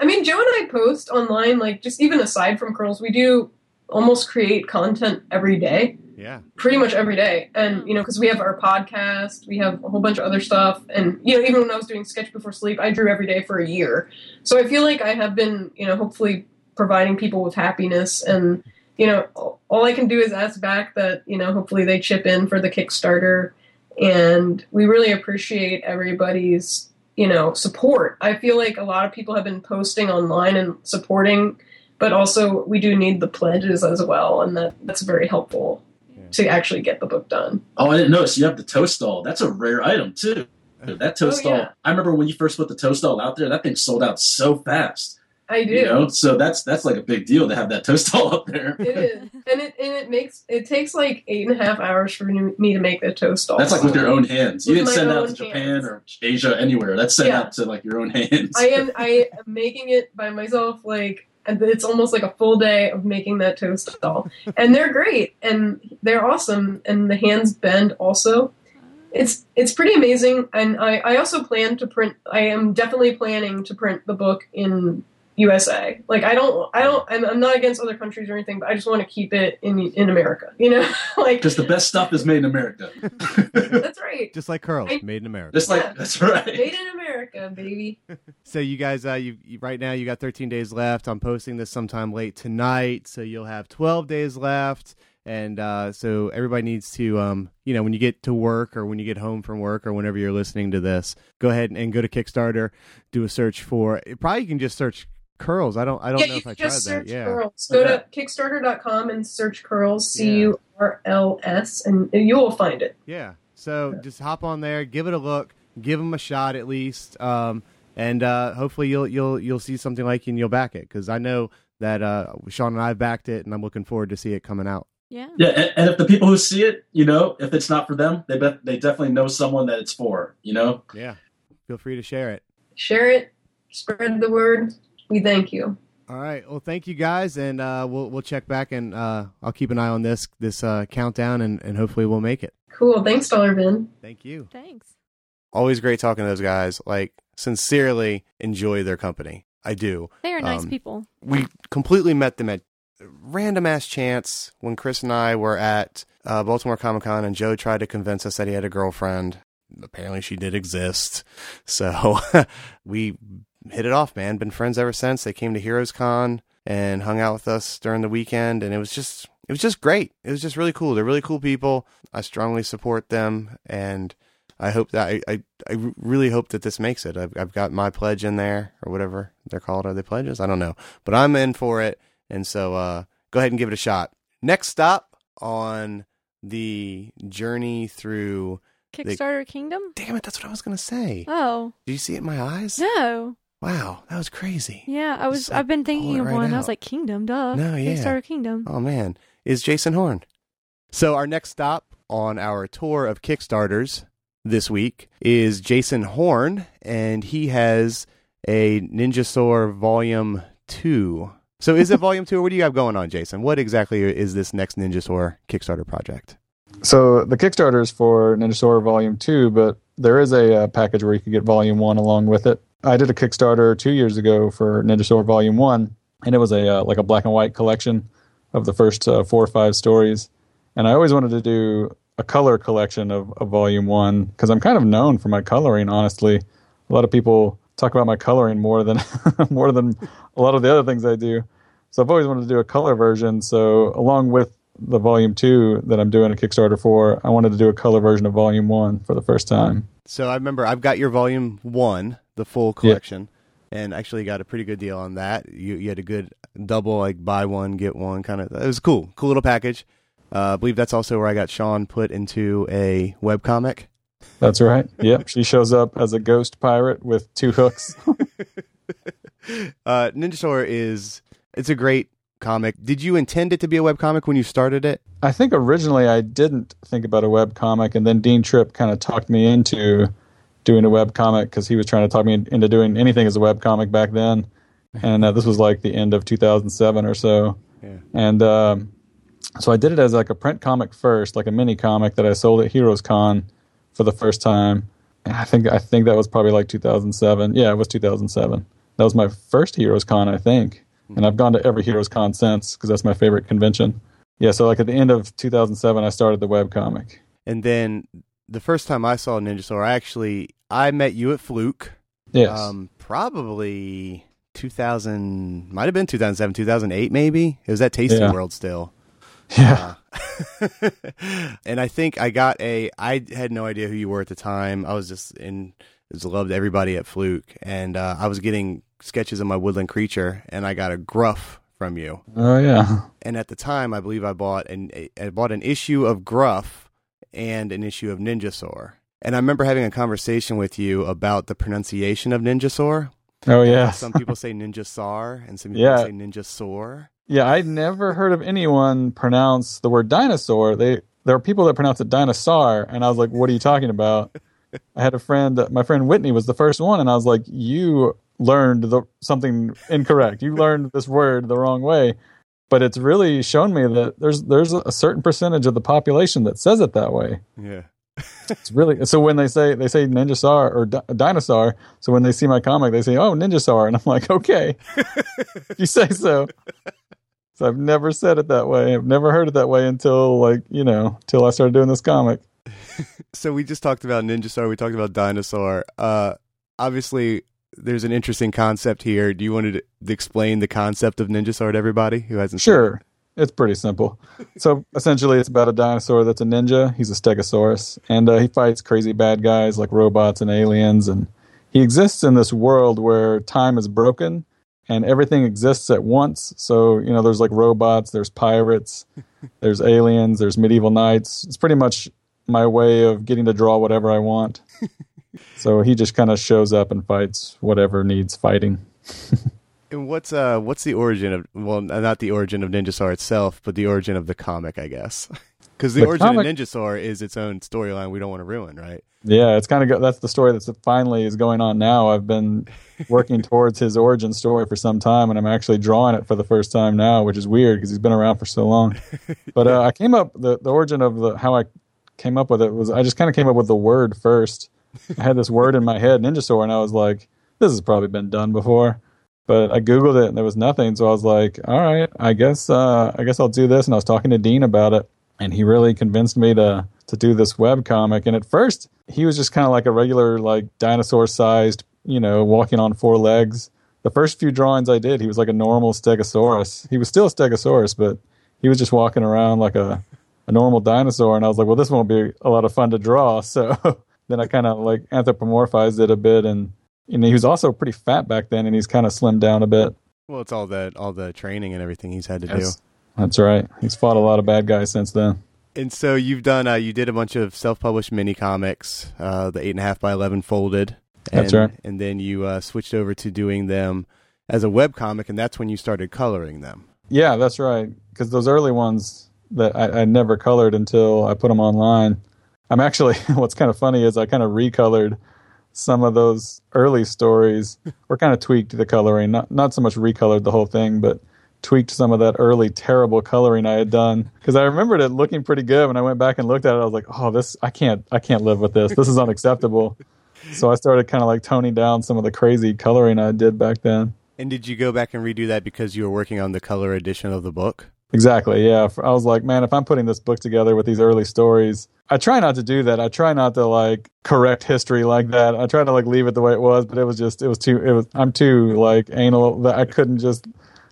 i mean joe and i post online like just even aside from curls we do almost create content every day Yeah. pretty much every day and you know because we have our podcast we have a whole bunch of other stuff and you know even when i was doing sketch before sleep i drew every day for a year so i feel like i have been you know hopefully providing people with happiness and you know all- i can do is ask back that you know hopefully they chip in for the kickstarter and we really appreciate everybody's you know support i feel like a lot of people have been posting online and supporting but also we do need the pledges as well and that that's very helpful Yeah. to actually get the book done Oh, I didn't notice you have the toast doll. That's a rare item too. That oh, toast Oh, doll. yeah. I remember when you first put the toast doll out there. That thing sold out so fast. I do. You know, so that's that's like a big deal to have that toast doll up there. It is, and it and it makes it takes like eight and a half hours for me to make the toast doll. That's like with your own hands. You With didn't send out to Japan hands. or Asia anywhere. That's sent Yeah. out to like your own hands. I am I am making it by myself. Like and it's almost like a full day of making that toast doll, and they're great and they're awesome, and the hands bend also. It's it's pretty amazing, and I I also plan to print. I am definitely planning to print the book in USA. Like I don't I don't I'm, I'm not against other countries or anything, but I just want to keep it in in America. You know, like Because the best stuff is made in America. that's right. Just like curls, I- made in America. Just like Yeah. that's right. Made in America, baby. So you guys, uh, you, you right now you got 13 days left. I'm posting this sometime late tonight, so you'll have 12 days left. And uh, so everybody needs to, um, you know, when you get to work or when you get home from work or whenever you're listening to this, go ahead and go to Kickstarter, do a search for. Probably you can just search curls. I don't, I don't yeah, know if I just tried that. search Yeah. curls. Go Okay. to Kickstarter.com and search curls, C U R L S, and you will find it. Yeah. So just hop on there, give it a look, give them a shot at least, um, and uh, hopefully you'll you'll you'll see something like you and you'll back it because I know that uh, Sean and I backed it, and I'm looking forward to see it coming out. Yeah. Yeah, and, and if the people who see it, you know, if it's not for them, they bet they definitely know someone that it's for. You know, Yeah. Feel free to share it. Share it, spread the word. We thank you. All right. Well, thank you guys, and uh, we'll we'll check back, and uh, I'll keep an eye on this this uh, countdown, and, and hopefully we'll make it. Cool. Thanks, Dollar Bin. Thank you. Thanks. Always great talking to those guys. Like sincerely enjoy their company. I do. They are nice Um, people. we completely met them at random ass chance when Chris and I were at uh, Baltimore Comic Con, and Joe tried to convince us that he had a girlfriend. Apparently, she did exist. So we hit it off, man. Been friends ever since. They came to Heroes Con and hung out with us during the weekend, and it was just it was just great. It was just really cool. They're really cool people. I strongly support them, and I hope that I, I, I really hope that this makes it. I've, I've got my pledge in there or whatever they're called. Are they pledges? I don't know, but I'm in for it. And so, uh, go ahead and give it a shot. Next stop on the journey through. Kickstarter Kingdom? Damn it, that's what I was gonna say. Oh. Did you see it in my eyes? No. Wow, that was crazy. Yeah, I was Just, like, I've been thinking of right one. I was like Kingdom, duh. No, yeah. Kickstarter Kingdom. Oh man, is Jason Horn. So our next stop on our tour of Kickstarters this week is Jason Horn, and he has a Ninjasaur Volume Two. So is it Volume Two, or what do you have going on, Jason? What exactly is this next Ninjasaur Kickstarter project? So the Kickstarter is for Ninjasaur Volume Two, but there is a uh, package where you can get Volume One along with it. I did a Kickstarter two years ago for Ninjasaur Volume One, and it was a uh, like a black and white collection of the first uh, four or five stories. And I always wanted to do a color collection of, of Volume One because I'm kind of known for my coloring. Honestly, a lot of people talk about my coloring more than more than a lot of the other things I do. So I've always wanted to do a color version. So along with the volume two that I'm doing a Kickstarter for, I wanted to do a color version of volume one for the first time. So I remember I've got your Volume One, the full collection, and actually got a pretty good deal on that. You you had a good double, like buy one get one kind of. It was cool, cool little package. Uh, I believe that's also where I got Sean put into a webcomic. That's right. Yep. She shows up as a ghost pirate with two hooks. uh, Ninjasaur is it's a great comic. Did you intend it to be a webcomic when you started it? I think originally I didn't think about a web comic, and then Dean Trippe kind of talked me into doing a web comic because he was trying to talk me into doing anything as a web comic back then. And uh, this was like the end of 2007 or so. Yeah. And um, so I did it as like a print comic first, like a mini comic that I sold at Heroes Con for the first time. And I think I think that was probably like 2007. Yeah, it was 2007. That was my first Heroes Con, I think. And I've gone to every Heroes Con since because that's my favorite convention. Yeah, so like at the end of 2007, I started the web comic. And then the first time I saw Ninjasaur, I actually I met you at Fluke. Yes. Um, probably 2000, might have been 2007, 2008, maybe. It was at Tasting Yeah. World still. yeah. Uh, and I think I got a. I had no idea who you were at the time. I was just in. Just loved everybody at Fluke, and uh, I was getting sketches of my woodland creature, and I got a gruff from you. Oh yeah. And at the time, I believe I bought an I bought an issue of Gruff and an issue of Ninjasaur. And I remember having a conversation with you about the pronunciation of "ninja Ninjasaur. Oh yeah. Some people say Ninja Sar, and some people Yeah. say Ninja Soar. Yeah, I'd never heard of anyone pronounce the word dinosaur. They there are people that pronounce it dinosaur, and I was like, "What are you talking about?" I had a friend, my friend Whitney was the first one, and I was like, "You learned the, something incorrect. You learned this word the wrong way." But it's really shown me that there's there's a certain percentage of the population that says it that way. Yeah. It's really so when they say they say ninja sar or di- dinosaur. So when they see my comic, they say, "Oh, ninja sar," and I'm like, "Okay, you say so." So I've never said it that way. I've never heard it that way until like you know, till I started doing this comic. So we just talked about Ninjasaur. We talked about Dinosaur. Uh, obviously, there's an interesting concept here. Do you want to d- explain the concept of Ninjasaur to everybody who hasn't? seen Sure, it's pretty simple. So essentially, it's about a dinosaur that's a ninja. He's a Stegosaurus, and uh, he fights crazy bad guys like robots and aliens. And he exists in this world where time is broken and everything exists at once. So you know, there's like robots, there's pirates, there's aliens, there's medieval knights. It's pretty much my way of getting to draw whatever I want. so he just kind of shows up and fights whatever needs fighting. And what's uh what's the origin of well not the origin of Ninjasaur itself, but the origin of the comic, I guess. Because the, The origin comic- of Ninjasaur is its own storyline. We don't want to ruin, right? Yeah, it's kind of go- that's the story that's finally is going on now. I've been working towards his origin story for some time, and I'm actually drawing it for the first time now, which is weird because he's been around for so long. But uh, I came up the the origin of the how I came up with it was I just kind of came up with the word first. I had this word in my head, Ninjasaur, and I was like, this has probably been done before. But I googled it and there was nothing, so I was like, all right, I guess uh, I guess I'll do this. And I was talking to Dean about it, and he really convinced me to to do this web comic. And at first, he was just kind of like a regular like dinosaur sized, you know, walking on four legs. The first few drawings I did, he was like a normal Stegosaurus. He was still a Stegosaurus, but he was just walking around like a a normal dinosaur. And I was like, well, this won't be a lot of fun to draw. So then I kind of like anthropomorphized it a bit, and know, he was also pretty fat back then, and he's kind of slimmed down a bit. Well, it's all that all the training and everything he's had to Yes. That's right. He's fought a lot of bad guys since then. And so you've done uh, you did a bunch of self published mini comics, uh, the eight and a half by eleven folded. And, That's right. And then you uh, switched over to doing them as a web comic, and that's when you started coloring them. Yeah, that's right. Because those early ones that I, I never colored until I put them online. I'm actually, what's kind of funny is I kind of recolored some of those early stories, or kind of tweaked the coloring. Not not so much recolored the whole thing, but tweaked some of that early terrible coloring I had done. Because I remembered it looking pretty good when I went back and looked at it. I was like, oh, this I can't I can't live with this. This is unacceptable. so I started kind of like toning down some of the crazy coloring I did back then. And did you go back and redo that because you were working on the color edition of the book? Exactly. Yeah. I was like, man, if I'm putting this book together with these early stories, I try not to do that. I try not to like correct history like that. I try to like leave it the way it was, but it was just, it was too, it was, I'm too like anal that I couldn't just,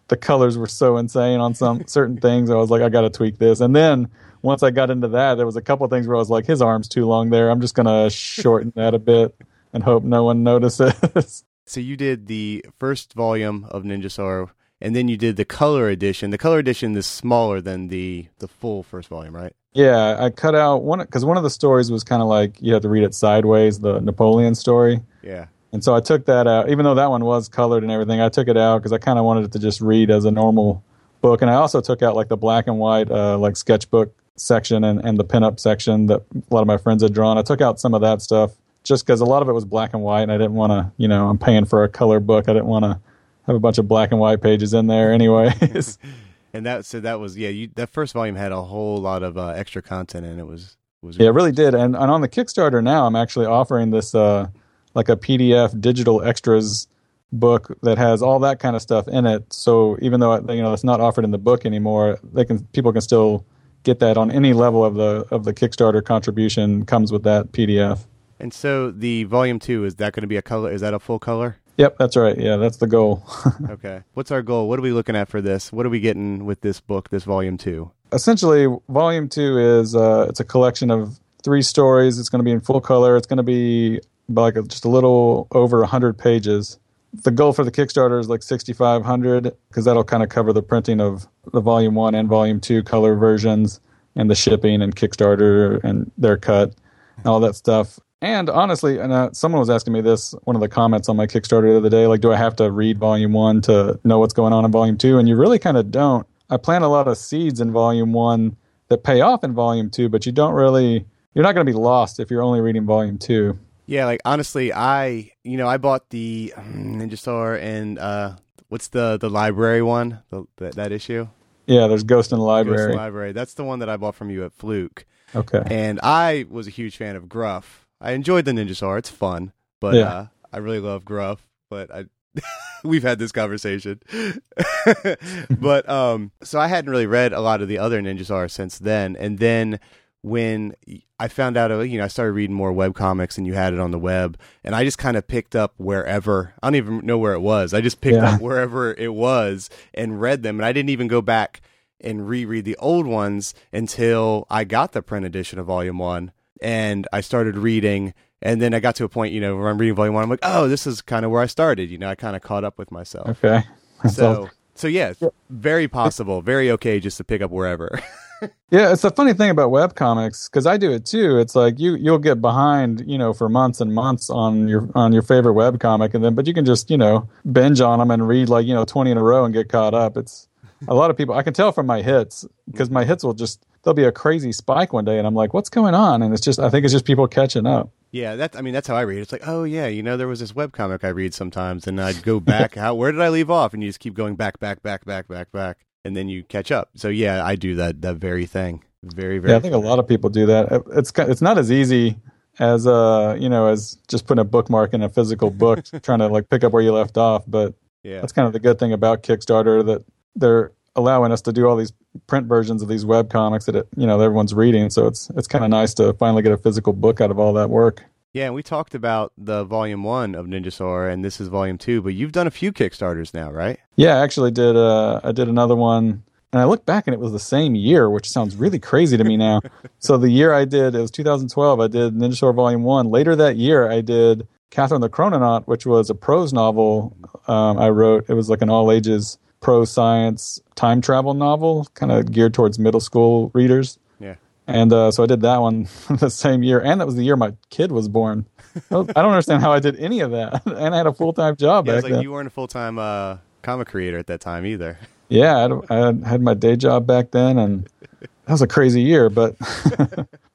the colors were so insane on some certain things. I was like, I got to tweak this. And then once I got into that, there was a couple of things where I was like, his arm's too long there. I'm just going to shorten that a bit and hope no one notices. So you did the first volume of Ninjasaur, and then you did the color edition. The color edition is smaller than the the full first volume, right? Yeah, I cut out one because one of the stories was kind of like you had to read it sideways, the Napoleon story, Yeah. and so I took that out. Even though that one was colored and everything, I took it out because I kind of wanted it to just read as a normal book. And I also took out like the black and white, uh, like sketchbook section and, and the pinup section that a lot of my friends had drawn. I took out some of that stuff just because a lot of it was black and white, and I didn't want to, you know, I'm paying for a color book. I didn't want to have a bunch of black and white pages in there, anyways. And that so that was yeah. You that first volume had a whole lot of uh, extra content, and it was was Yeah, it really did. And, and on the Kickstarter now, I'm actually offering this uh, like a PDF digital extras book that has all that kind of stuff in it. So even though you know it's not offered in the book anymore, they can people can still get that on any level of the of the Kickstarter contribution comes with that PDF. And so the volume two is that going to be a color? Is that a full color? Yep, that's right. Yeah, that's the goal. Okay. What's our goal? What are we looking at for this? What are we getting with this book? This volume two? essentially volume two is uh, it's a collection of three stories it's going to be in full color it's going to be like a, just a little over 100 pages the goal for the kickstarter is like 6500 because that'll kind of cover the printing of the volume one and volume two color versions and the shipping and kickstarter and their cut and all that stuff And honestly, and uh, someone was asking me this, one of the comments on my Kickstarter the other day, like, do I have to read volume one to know what's going on in volume two? And you really kind of don't. I plant a lot of seeds in volume one that pay off in volume two, but you don't really, you're not going to be lost if you're only reading volume two. Yeah, like honestly, I you know I bought the um, Ninjasaur and uh, what's the the library one the, that that issue Yeah, there's Ghost in the Ghost Library. library. That's the one that I bought from you at Fluke, Okay. and I was a huge fan of Gruff. I enjoyed the Ninjasaur; it's fun, but Yeah. uh, I really love Gruff. But I. We've had this conversation, but um, so I hadn't really read a lot of the other Ninjasaurs since then, and then when I found out, uh, you know, I started reading more web comics and you had it on the web, and I just kind of picked up wherever. I don't even know where it was. I just picked Yeah. up wherever it was and read them, and I didn't even go back and reread the old ones until I got the print edition of Volume One, and I started reading. And then I got to a point, you know, where I'm reading Volume One. I'm like, oh, this is kind of where I started. You know, I kind of caught up with myself. Okay. So, so yeah, very possible, very okay, just to pick up wherever. Yeah, it's the funny thing about web comics because I do it too. It's like you you'll get behind, you know, for months and months on your on your favorite web comic, and then but you can just you know binge on them and read like you know twenty in a row and get caught up. It's a lot of people. I can tell from my hits because my hits will just there'll be a crazy spike one day, and I'm like, what's going on? And it's just I think it's just people catching up. Yeah, that I mean that's how I read. It's like, oh yeah, you know, there was this webcomic I read sometimes, and I'd go back. how where did I leave off? And you just keep going back, back, back, back, back, back, and then you catch up. So yeah, I do that that very thing. Very, very. Yeah, I think a lot of people do that. It's it's not as easy as uh you know as just putting a bookmark in a physical book, trying to like pick up where you left off, but. Yeah, That's kind of the good thing about Kickstarter that they're allowing us to do all these print versions of these web comics that it, you know everyone's reading. So it's it's kind of nice to finally get a physical book out of all that work. yeah. And we talked about the volume one of Ninjasaur, and this is volume two. But you've done a few Kickstarters now, right? Yeah, I actually did. Uh, I did another one, and I look back and it was the same year, which sounds really crazy to me now. so the year I did it was 2012. I did Ninjasaur Volume One. Later that year, I did Catherine the Chrononaut, which was a prose novel um, I wrote. It was like an all ages prose science time travel novel, kind of geared towards middle school readers. Yeah. And uh, so I did that one the same year, and that was the year my kid was born. I don't understand how I did any of that, and I had a full time job Yeah, back like then. you weren't a full time uh, comic creator at that time either. Yeah, I had, I had- had my day job back then, and that was a crazy year. But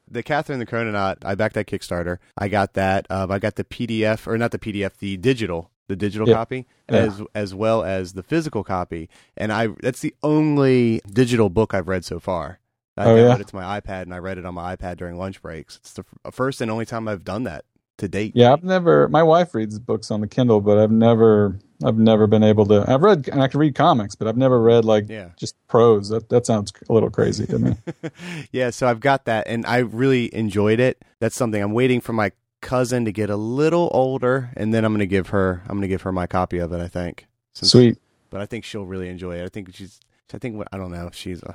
the Catherine the Chrononaut, I backed that Kickstarter. I got that. Um, I got the PDF, or not the PDF, the digital, the digital Yeah. copy, Yeah. as as well as the physical copy. And I that's the only digital book I've read so far. I Oh, downloaded yeah? it to my iPad and I read it on my iPad during lunch breaks. It's the first and only time I've done that to date. yeah, I've never. My wife reads books on the Kindle, but I've never. I've never been able to. I've read and I can read comics, but I've never read like Yeah. just prose. That that sounds a little crazy to me. yeah, so I've got that, and I really enjoyed it. That's something I'm waiting for my cousin to get a little older, and then I'm gonna give her. I'm gonna give her my copy of it. I think. Since- Sweet. but I think she'll really enjoy it. I think she's. I think I don't know. If she's. Uh,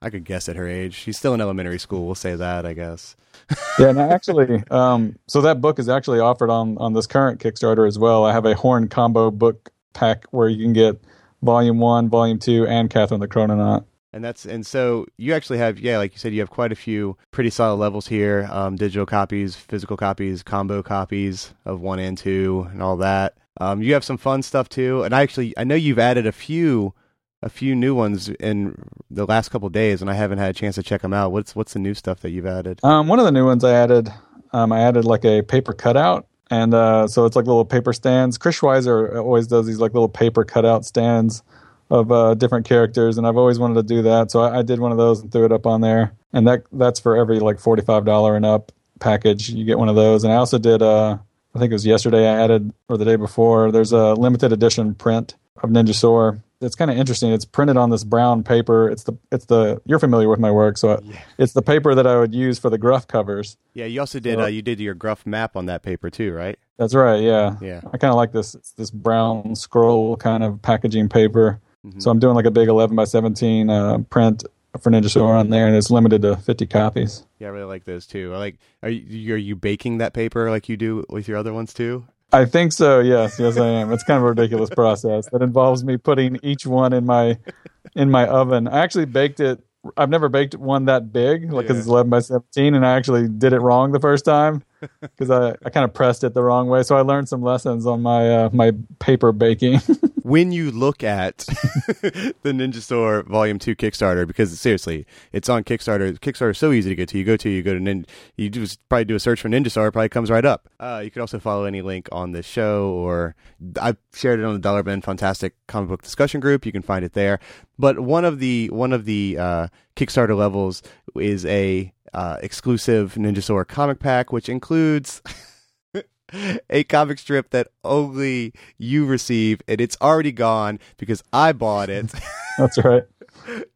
I could guess at her age. She's still in elementary school. We'll say that. I guess. Yeah, and actually, um, so that book is actually offered on on this current Kickstarter as well. I have a Horn combo book pack where you can get Volume One, Volume Two, and Catherine the Chrononaut. And that's and so you actually have yeah, like you said, you have quite a few pretty solid levels here. Um, digital copies, physical copies, combo copies of one and two, and all that. Um, you have some fun stuff too. And I actually I know you've added a few a few new ones in the last couple days, and I haven't had a chance to check them out. What's what's the new stuff that you've added? Um, one of the new ones I added, um, I added like a paper cutout, and uh, so it's like little paper stands. Chris Schweizer always does these like little paper cutout stands of uh, different characters, and I've always wanted to do that. So I, I did one of those and threw it up on there, and that that's for every like forty five dollar and up package. You get one of those, and I also did. Uh, I think it was yesterday I added or the day before. There's a limited edition print of Ninjasaur. It's kind of interesting. It's printed on this brown paper. It's the it's the you're familiar with my work, so Yeah. it's the paper that I would use for the gruff covers. Yeah, you also did So- uh, you did your gruff map on that paper too, right? That's right. Yeah. Yeah. I kind of like this. It's this brown scroll kind of packaging paper. Mhm. So I'm doing like a big 11 by 17 uh, print for Ninjasaur on there, and it's limited to 50 copies. Yeah, I really like those too. I like are you are you baking that paper like you do with your other ones too? I think so. Yes, yes, I am. It's kind of a ridiculous process that involves me putting each one in my in my oven. I actually baked it. I've never baked one that big, like Yeah. it's 11 by 17, and I actually did it wrong the first time. Because I, I kind of pressed it the wrong way. So I learned some lessons on my uh, my paper baking. when you look at the Ninjasaur Volume Two Kickstarter, because seriously, it's on Kickstarter. Kickstarter is so easy to get to. You go to you go to Ninja, you just probably do a search for Ninjasaur, it probably comes right up. Uh, you can also follow any link on the show, or I've shared it on the Dollar Bin Fantastic comic book discussion group. You can find it there. But one of the one of the uh, Kickstarter levels is a uh, exclusive Ninjasaur comic pack, which includes. a comic strip that only you receive, and it's already gone because I bought it. That's right.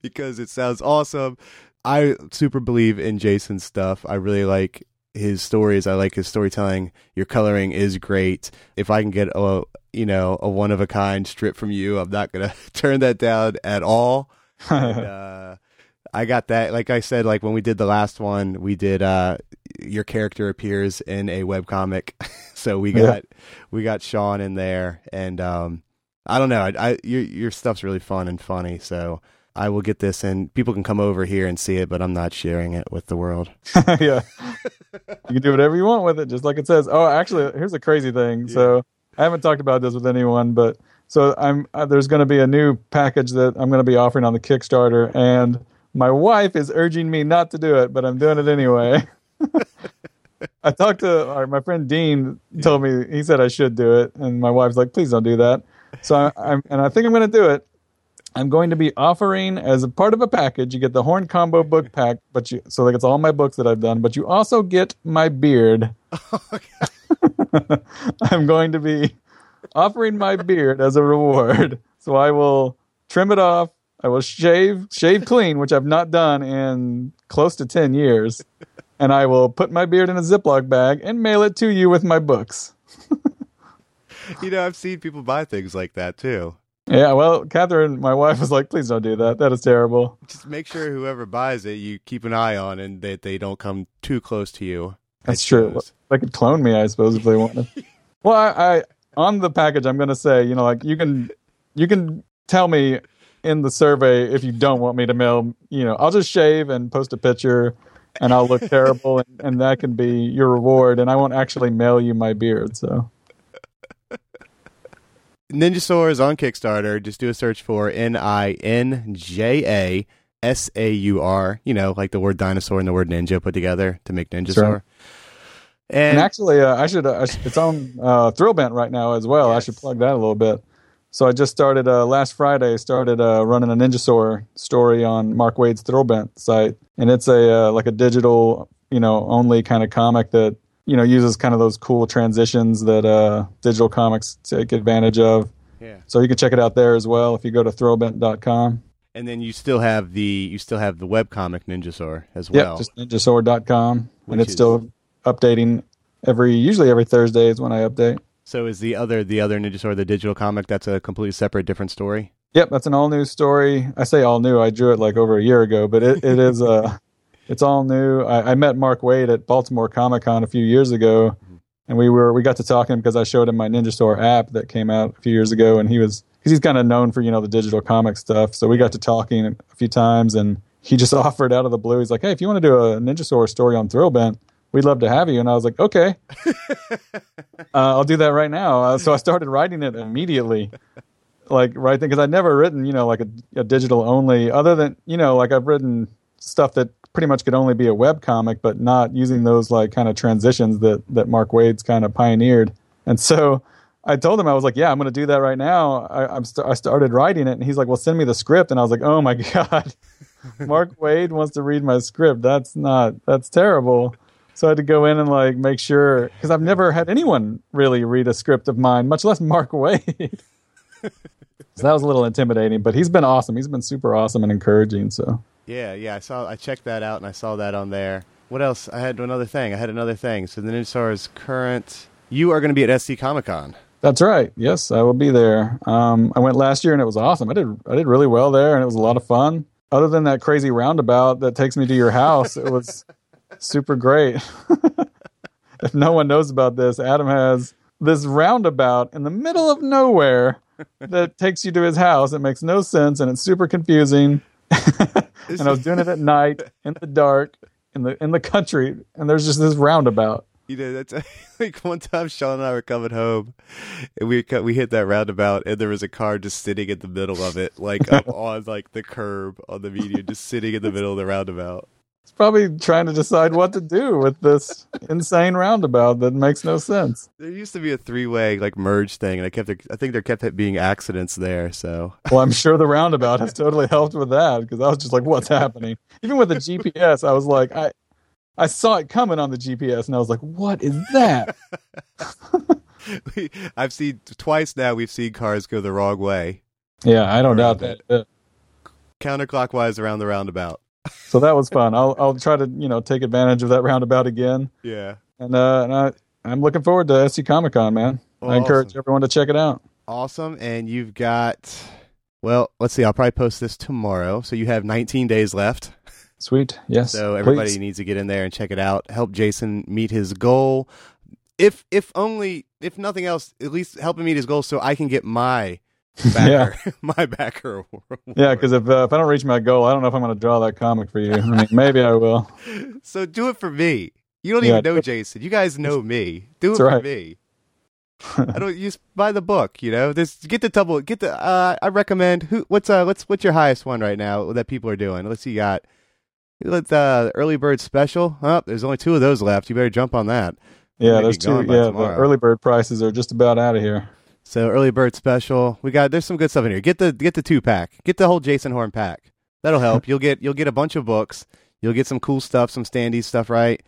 because it sounds awesome. I super believe in Jason's stuff. I really like his stories. I like his storytelling. Your coloring is great. If I can get a you know a one of a kind strip from you, I'm not gonna turn that down at all. and, uh, I got that. Like I said, like when we did the last one, we did. uh Your character appears in a web comic, so we got yeah. we got Sean in there, and um I don't know. I, I your your stuff's really fun and funny, so I will get this, and people can come over here and see it, but I'm not sharing it with the world. yeah, you can do whatever you want with it, just like it says. Oh, actually, here's a crazy thing. Yeah. So I haven't talked about this with anyone, but so I'm uh, there's going to be a new package that I'm going to be offering on the Kickstarter, and my wife is urging me not to do it, but I'm doing it anyway. I talked to my friend Dean. Told me he said I should do it, and my wife's like, "Please don't do that." So I, am and I think I'm going to do it. I'm going to be offering as a part of a package. You get the Horn Combo book pack, but you so like it's all my books that I've done, but you also get my beard. I'm going to be offering my beard as a reward. So I will trim it off, I will shave shave clean, which I've not done in close to ten years, and I will put my beard in a Ziploc bag and mail it to you with my books. you know, I've seen people buy things like that too. Yeah, well, Catherine, my wife was like, "Please don't do that. That is terrible." Just make sure whoever buys it, you keep an eye on, and that they don't come too close to you. That's true. They could clone me, I suppose, if they wanted. well, I, I on the package, I'm going to say, you know, like you can you can tell me in the survey if you don't want me to mail, you know, I'll just shave and post a picture and I'll look terrible and, and, that can be your reward and I won't actually mail you my beard, so Ninja is on Kickstarter. Just do a search for N I N J A S A U R, you know, like the word dinosaur and the word ninja put together to make Ninjasaur. And, and actually, uh, I, should, uh, I, should, it's on uh, Thrillbent right now as well. Yes. I should plug that a little bit. So I just started uh, last Friday. Started uh, running a Ninjasaur story on Mark Waid's Thrillbent site, and it's a uh, like a digital, you know, only kind of comic that you know uses kind of those cool transitions that uh, digital comics take advantage of. Yeah. So you can check it out there as well if you go to thrillbent.com. And then you still have the you still have the web comic Ninjasaur as well. Yeah, just ninjasaur.com, and it's is... still updating every usually every Thursday is when I update. So is the other the other Ninjasaur the digital comic? That's a completely separate, different story. Yep, that's an all new story. I say all new. I drew it like over a year ago, but it, it is uh it's all new. I, I met Mark Waid at Baltimore Comic Con a few years ago, mm-hmm. and we were we got to talking because I showed him my Ninjasaur app that came out a few years ago, and he was because he's kind of known for you know the digital comic stuff. So we got to talking a few times, and he just offered out of the blue. He's like, "Hey, if you want to do a Ninjasaur story on Thrillbent, we'd love to have you. And I was like, okay, uh, I'll do that right now. Uh, so I started writing it immediately, like right then, because I'd never written, you know, like a, a, digital only, other than, you know, like I've written stuff that pretty much could only be a web comic, but not using those like kind of transitions that, that Mark Waid's kind of pioneered. And so I told him, I was like, yeah, I'm going to do that right now. I, am st- I started writing it and he's like, well, send me the script. And I was like, oh my God. Mark Waid wants to read my script. That's not, that's terrible. So I had to go in and like make sure because I've never had anyone really read a script of mine, much less Mark Wade. so that was a little intimidating, but he's been awesome. He's been super awesome and encouraging. So yeah, yeah, I saw, I checked that out and I saw that on there. What else? I had another thing. I had another thing. So the Ninjasaur's current. You are going to be at SC Comic Con. That's right. Yes, I will be there. Um, I went last year and it was awesome. I did I did really well there and it was a lot of fun. Other than that crazy roundabout that takes me to your house, it was super great. if no one knows about this, Adam has this roundabout in the middle of nowhere that takes you to his house. It makes no sense and it's super confusing. And I was doing it at night in the dark in the in the country and there's just this roundabout. You know, that's like one time Sean and I were coming home, and we cut, we hit that roundabout, and there was a car just sitting in the middle of it, like up on like the curb on the median, just sitting in the middle of the roundabout. It's probably trying to decide what to do with this insane roundabout that makes no sense. There used to be a three way like merge thing, and I kept I think there kept being accidents there. So Well, I'm sure the roundabout has totally helped with that because I was just like, "What's happening?" Even with the GPS, I was like, "I, I saw it coming on the GPS, and I was like, what is that?" we, I've seen twice now. We've seen cars go the wrong way, Yeah, I don't doubt that. Uh, counterclockwise around the roundabout. So that was fun. I'll I'll try to you know take advantage of that roundabout again, Yeah, and uh, and I I'm looking forward to SC Comic Con, man. Well, I encourage awesome. everyone to check it out. awesome. And you've got, well, let's see. I'll probably post this tomorrow, so you have 19 days left. Sweet, yes. So everybody please. needs to get in there and check it out. Help Jason meet his goal. If if only if nothing else, at least help him meet his goal so I can get my backer my backer. Yeah, because if uh, if I don't reach my goal, I don't know if I'm going to draw that comic for you. I mean, maybe I will. so do it for me. You don't Yeah. even know Jason. You guys know me. Do it for right. me. I don't use buy the book. You know, this get the double. Get the. Uh, I recommend. Who? What's uh? What's what's your highest one right now that people are doing? Let's see. You got. Let's uh early bird special. Oh, there's only two of those left. You better jump on that. Yeah, there's two. Yeah, the early bird prices are just about out of here. So early bird special. We got there's some good stuff in here. Get the get the two pack. Get the whole Jason Horn pack. That'll help. you'll get you'll get a bunch of books. You'll get some cool stuff, some standee stuff, right?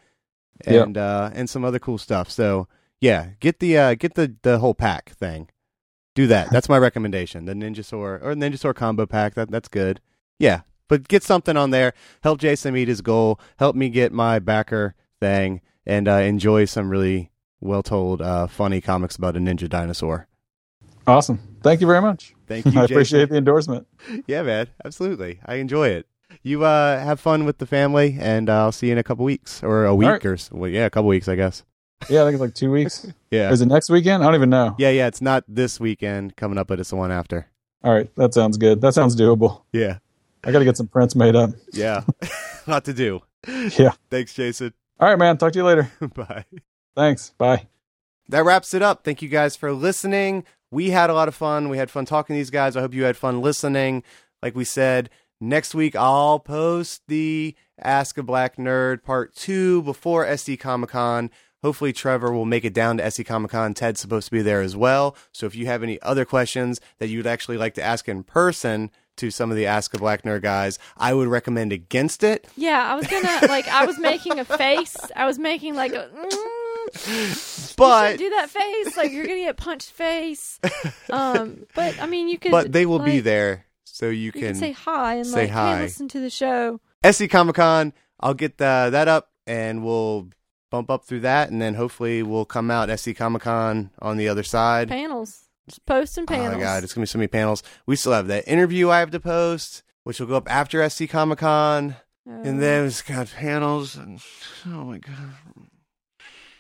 Yep. And uh and some other cool stuff. So yeah, get the uh get the the whole pack thing. Do that. That's my recommendation. The Ninjasaur or Ninjasaur combo pack. That that's good. Yeah. But get something on there. Help Jason meet his goal. Help me get my backer thing and uh, enjoy some really well told, uh, funny comics about a ninja dinosaur. Awesome. Thank you very much. Thank you, I Jason. appreciate the endorsement. Yeah, man, absolutely. I enjoy it. You uh, have fun with the family, and uh, I'll see you in a couple weeks or a week right. or well, yeah, a couple weeks, I guess. Yeah, I think it's like two weeks. Yeah, Is it next weekend? I don't even know. yeah, yeah. It's not this weekend coming up, but it's the one after. All right, that sounds good. That sounds doable. Yeah, I got to get some prints made up. yeah. Lot to do. Yeah. Thanks, Jason. All right, man. Talk to you later. Bye. Thanks. Bye. that wraps it up. Thank you guys for listening. We had a lot of fun. We had fun talking to these guys. I hope you had fun listening. Like we said, next week I'll post the Ask a Black Nerd part two before SD Comic Con. Hopefully, Trevor will make it down to SD Comic Con. Ted's supposed to be there as well. So, if you have any other questions that you'd actually like to ask in person to some of the Ask a Black Nerd guys, I would recommend against it. Yeah, I was gonna like. I was making a face. I was making like a. Mm, But do that face like you're gonna get punched face. Um, but I mean, you could. but they will be there, so you You can, can say hi and say like, hi. hey, listen to the show. SC Comic Con. I'll get the, that up and we'll bump up through that, and then hopefully we'll come out SC Comic Con on the other side. Panels, just posting Oh panels. my god, it's gonna be so many panels. We still have that interview I have to post, which will go up after SC Comic Con, Oh. and then it's got panels. And, oh my god,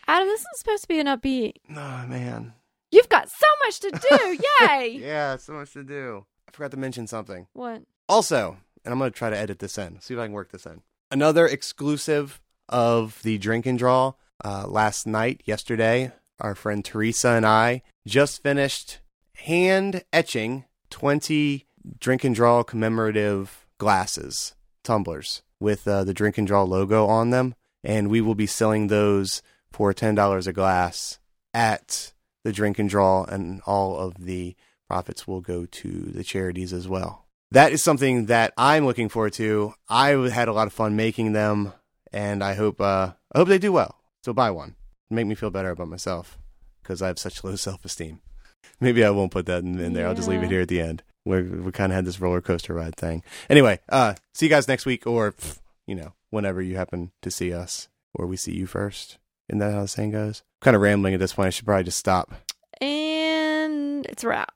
Adam, this is supposed to be an upbeat. oh man, You've got so much to do. Yay! yeah, so much to do. I forgot to mention something. What? Also, and I'm going to try to edit this in, see if I can work this in. Another exclusive of the drink and draw uh, last night, yesterday, our friend Teresa and I just finished hand etching 20 drink and draw commemorative glasses, tumblers, with uh, the drink and draw logo on them. And we will be selling those for $10 a glass at the drink and draw, and all of the profits will go to the charities as well that is something that I'm looking forward to. I had a lot of fun making them, and I hope uh, I hope they do well. So buy one, make me feel better about myself because I have such low self esteem. Maybe I won't put that in, in there. I'll just leave it here at the end. Where we kind of had this roller coaster ride thing. Anyway, uh, see you guys next week, or you know, whenever you happen to see us, or we see you first. Isn't that how the saying goes? kind of rambling at this point. I should probably just stop. And it's a wrap.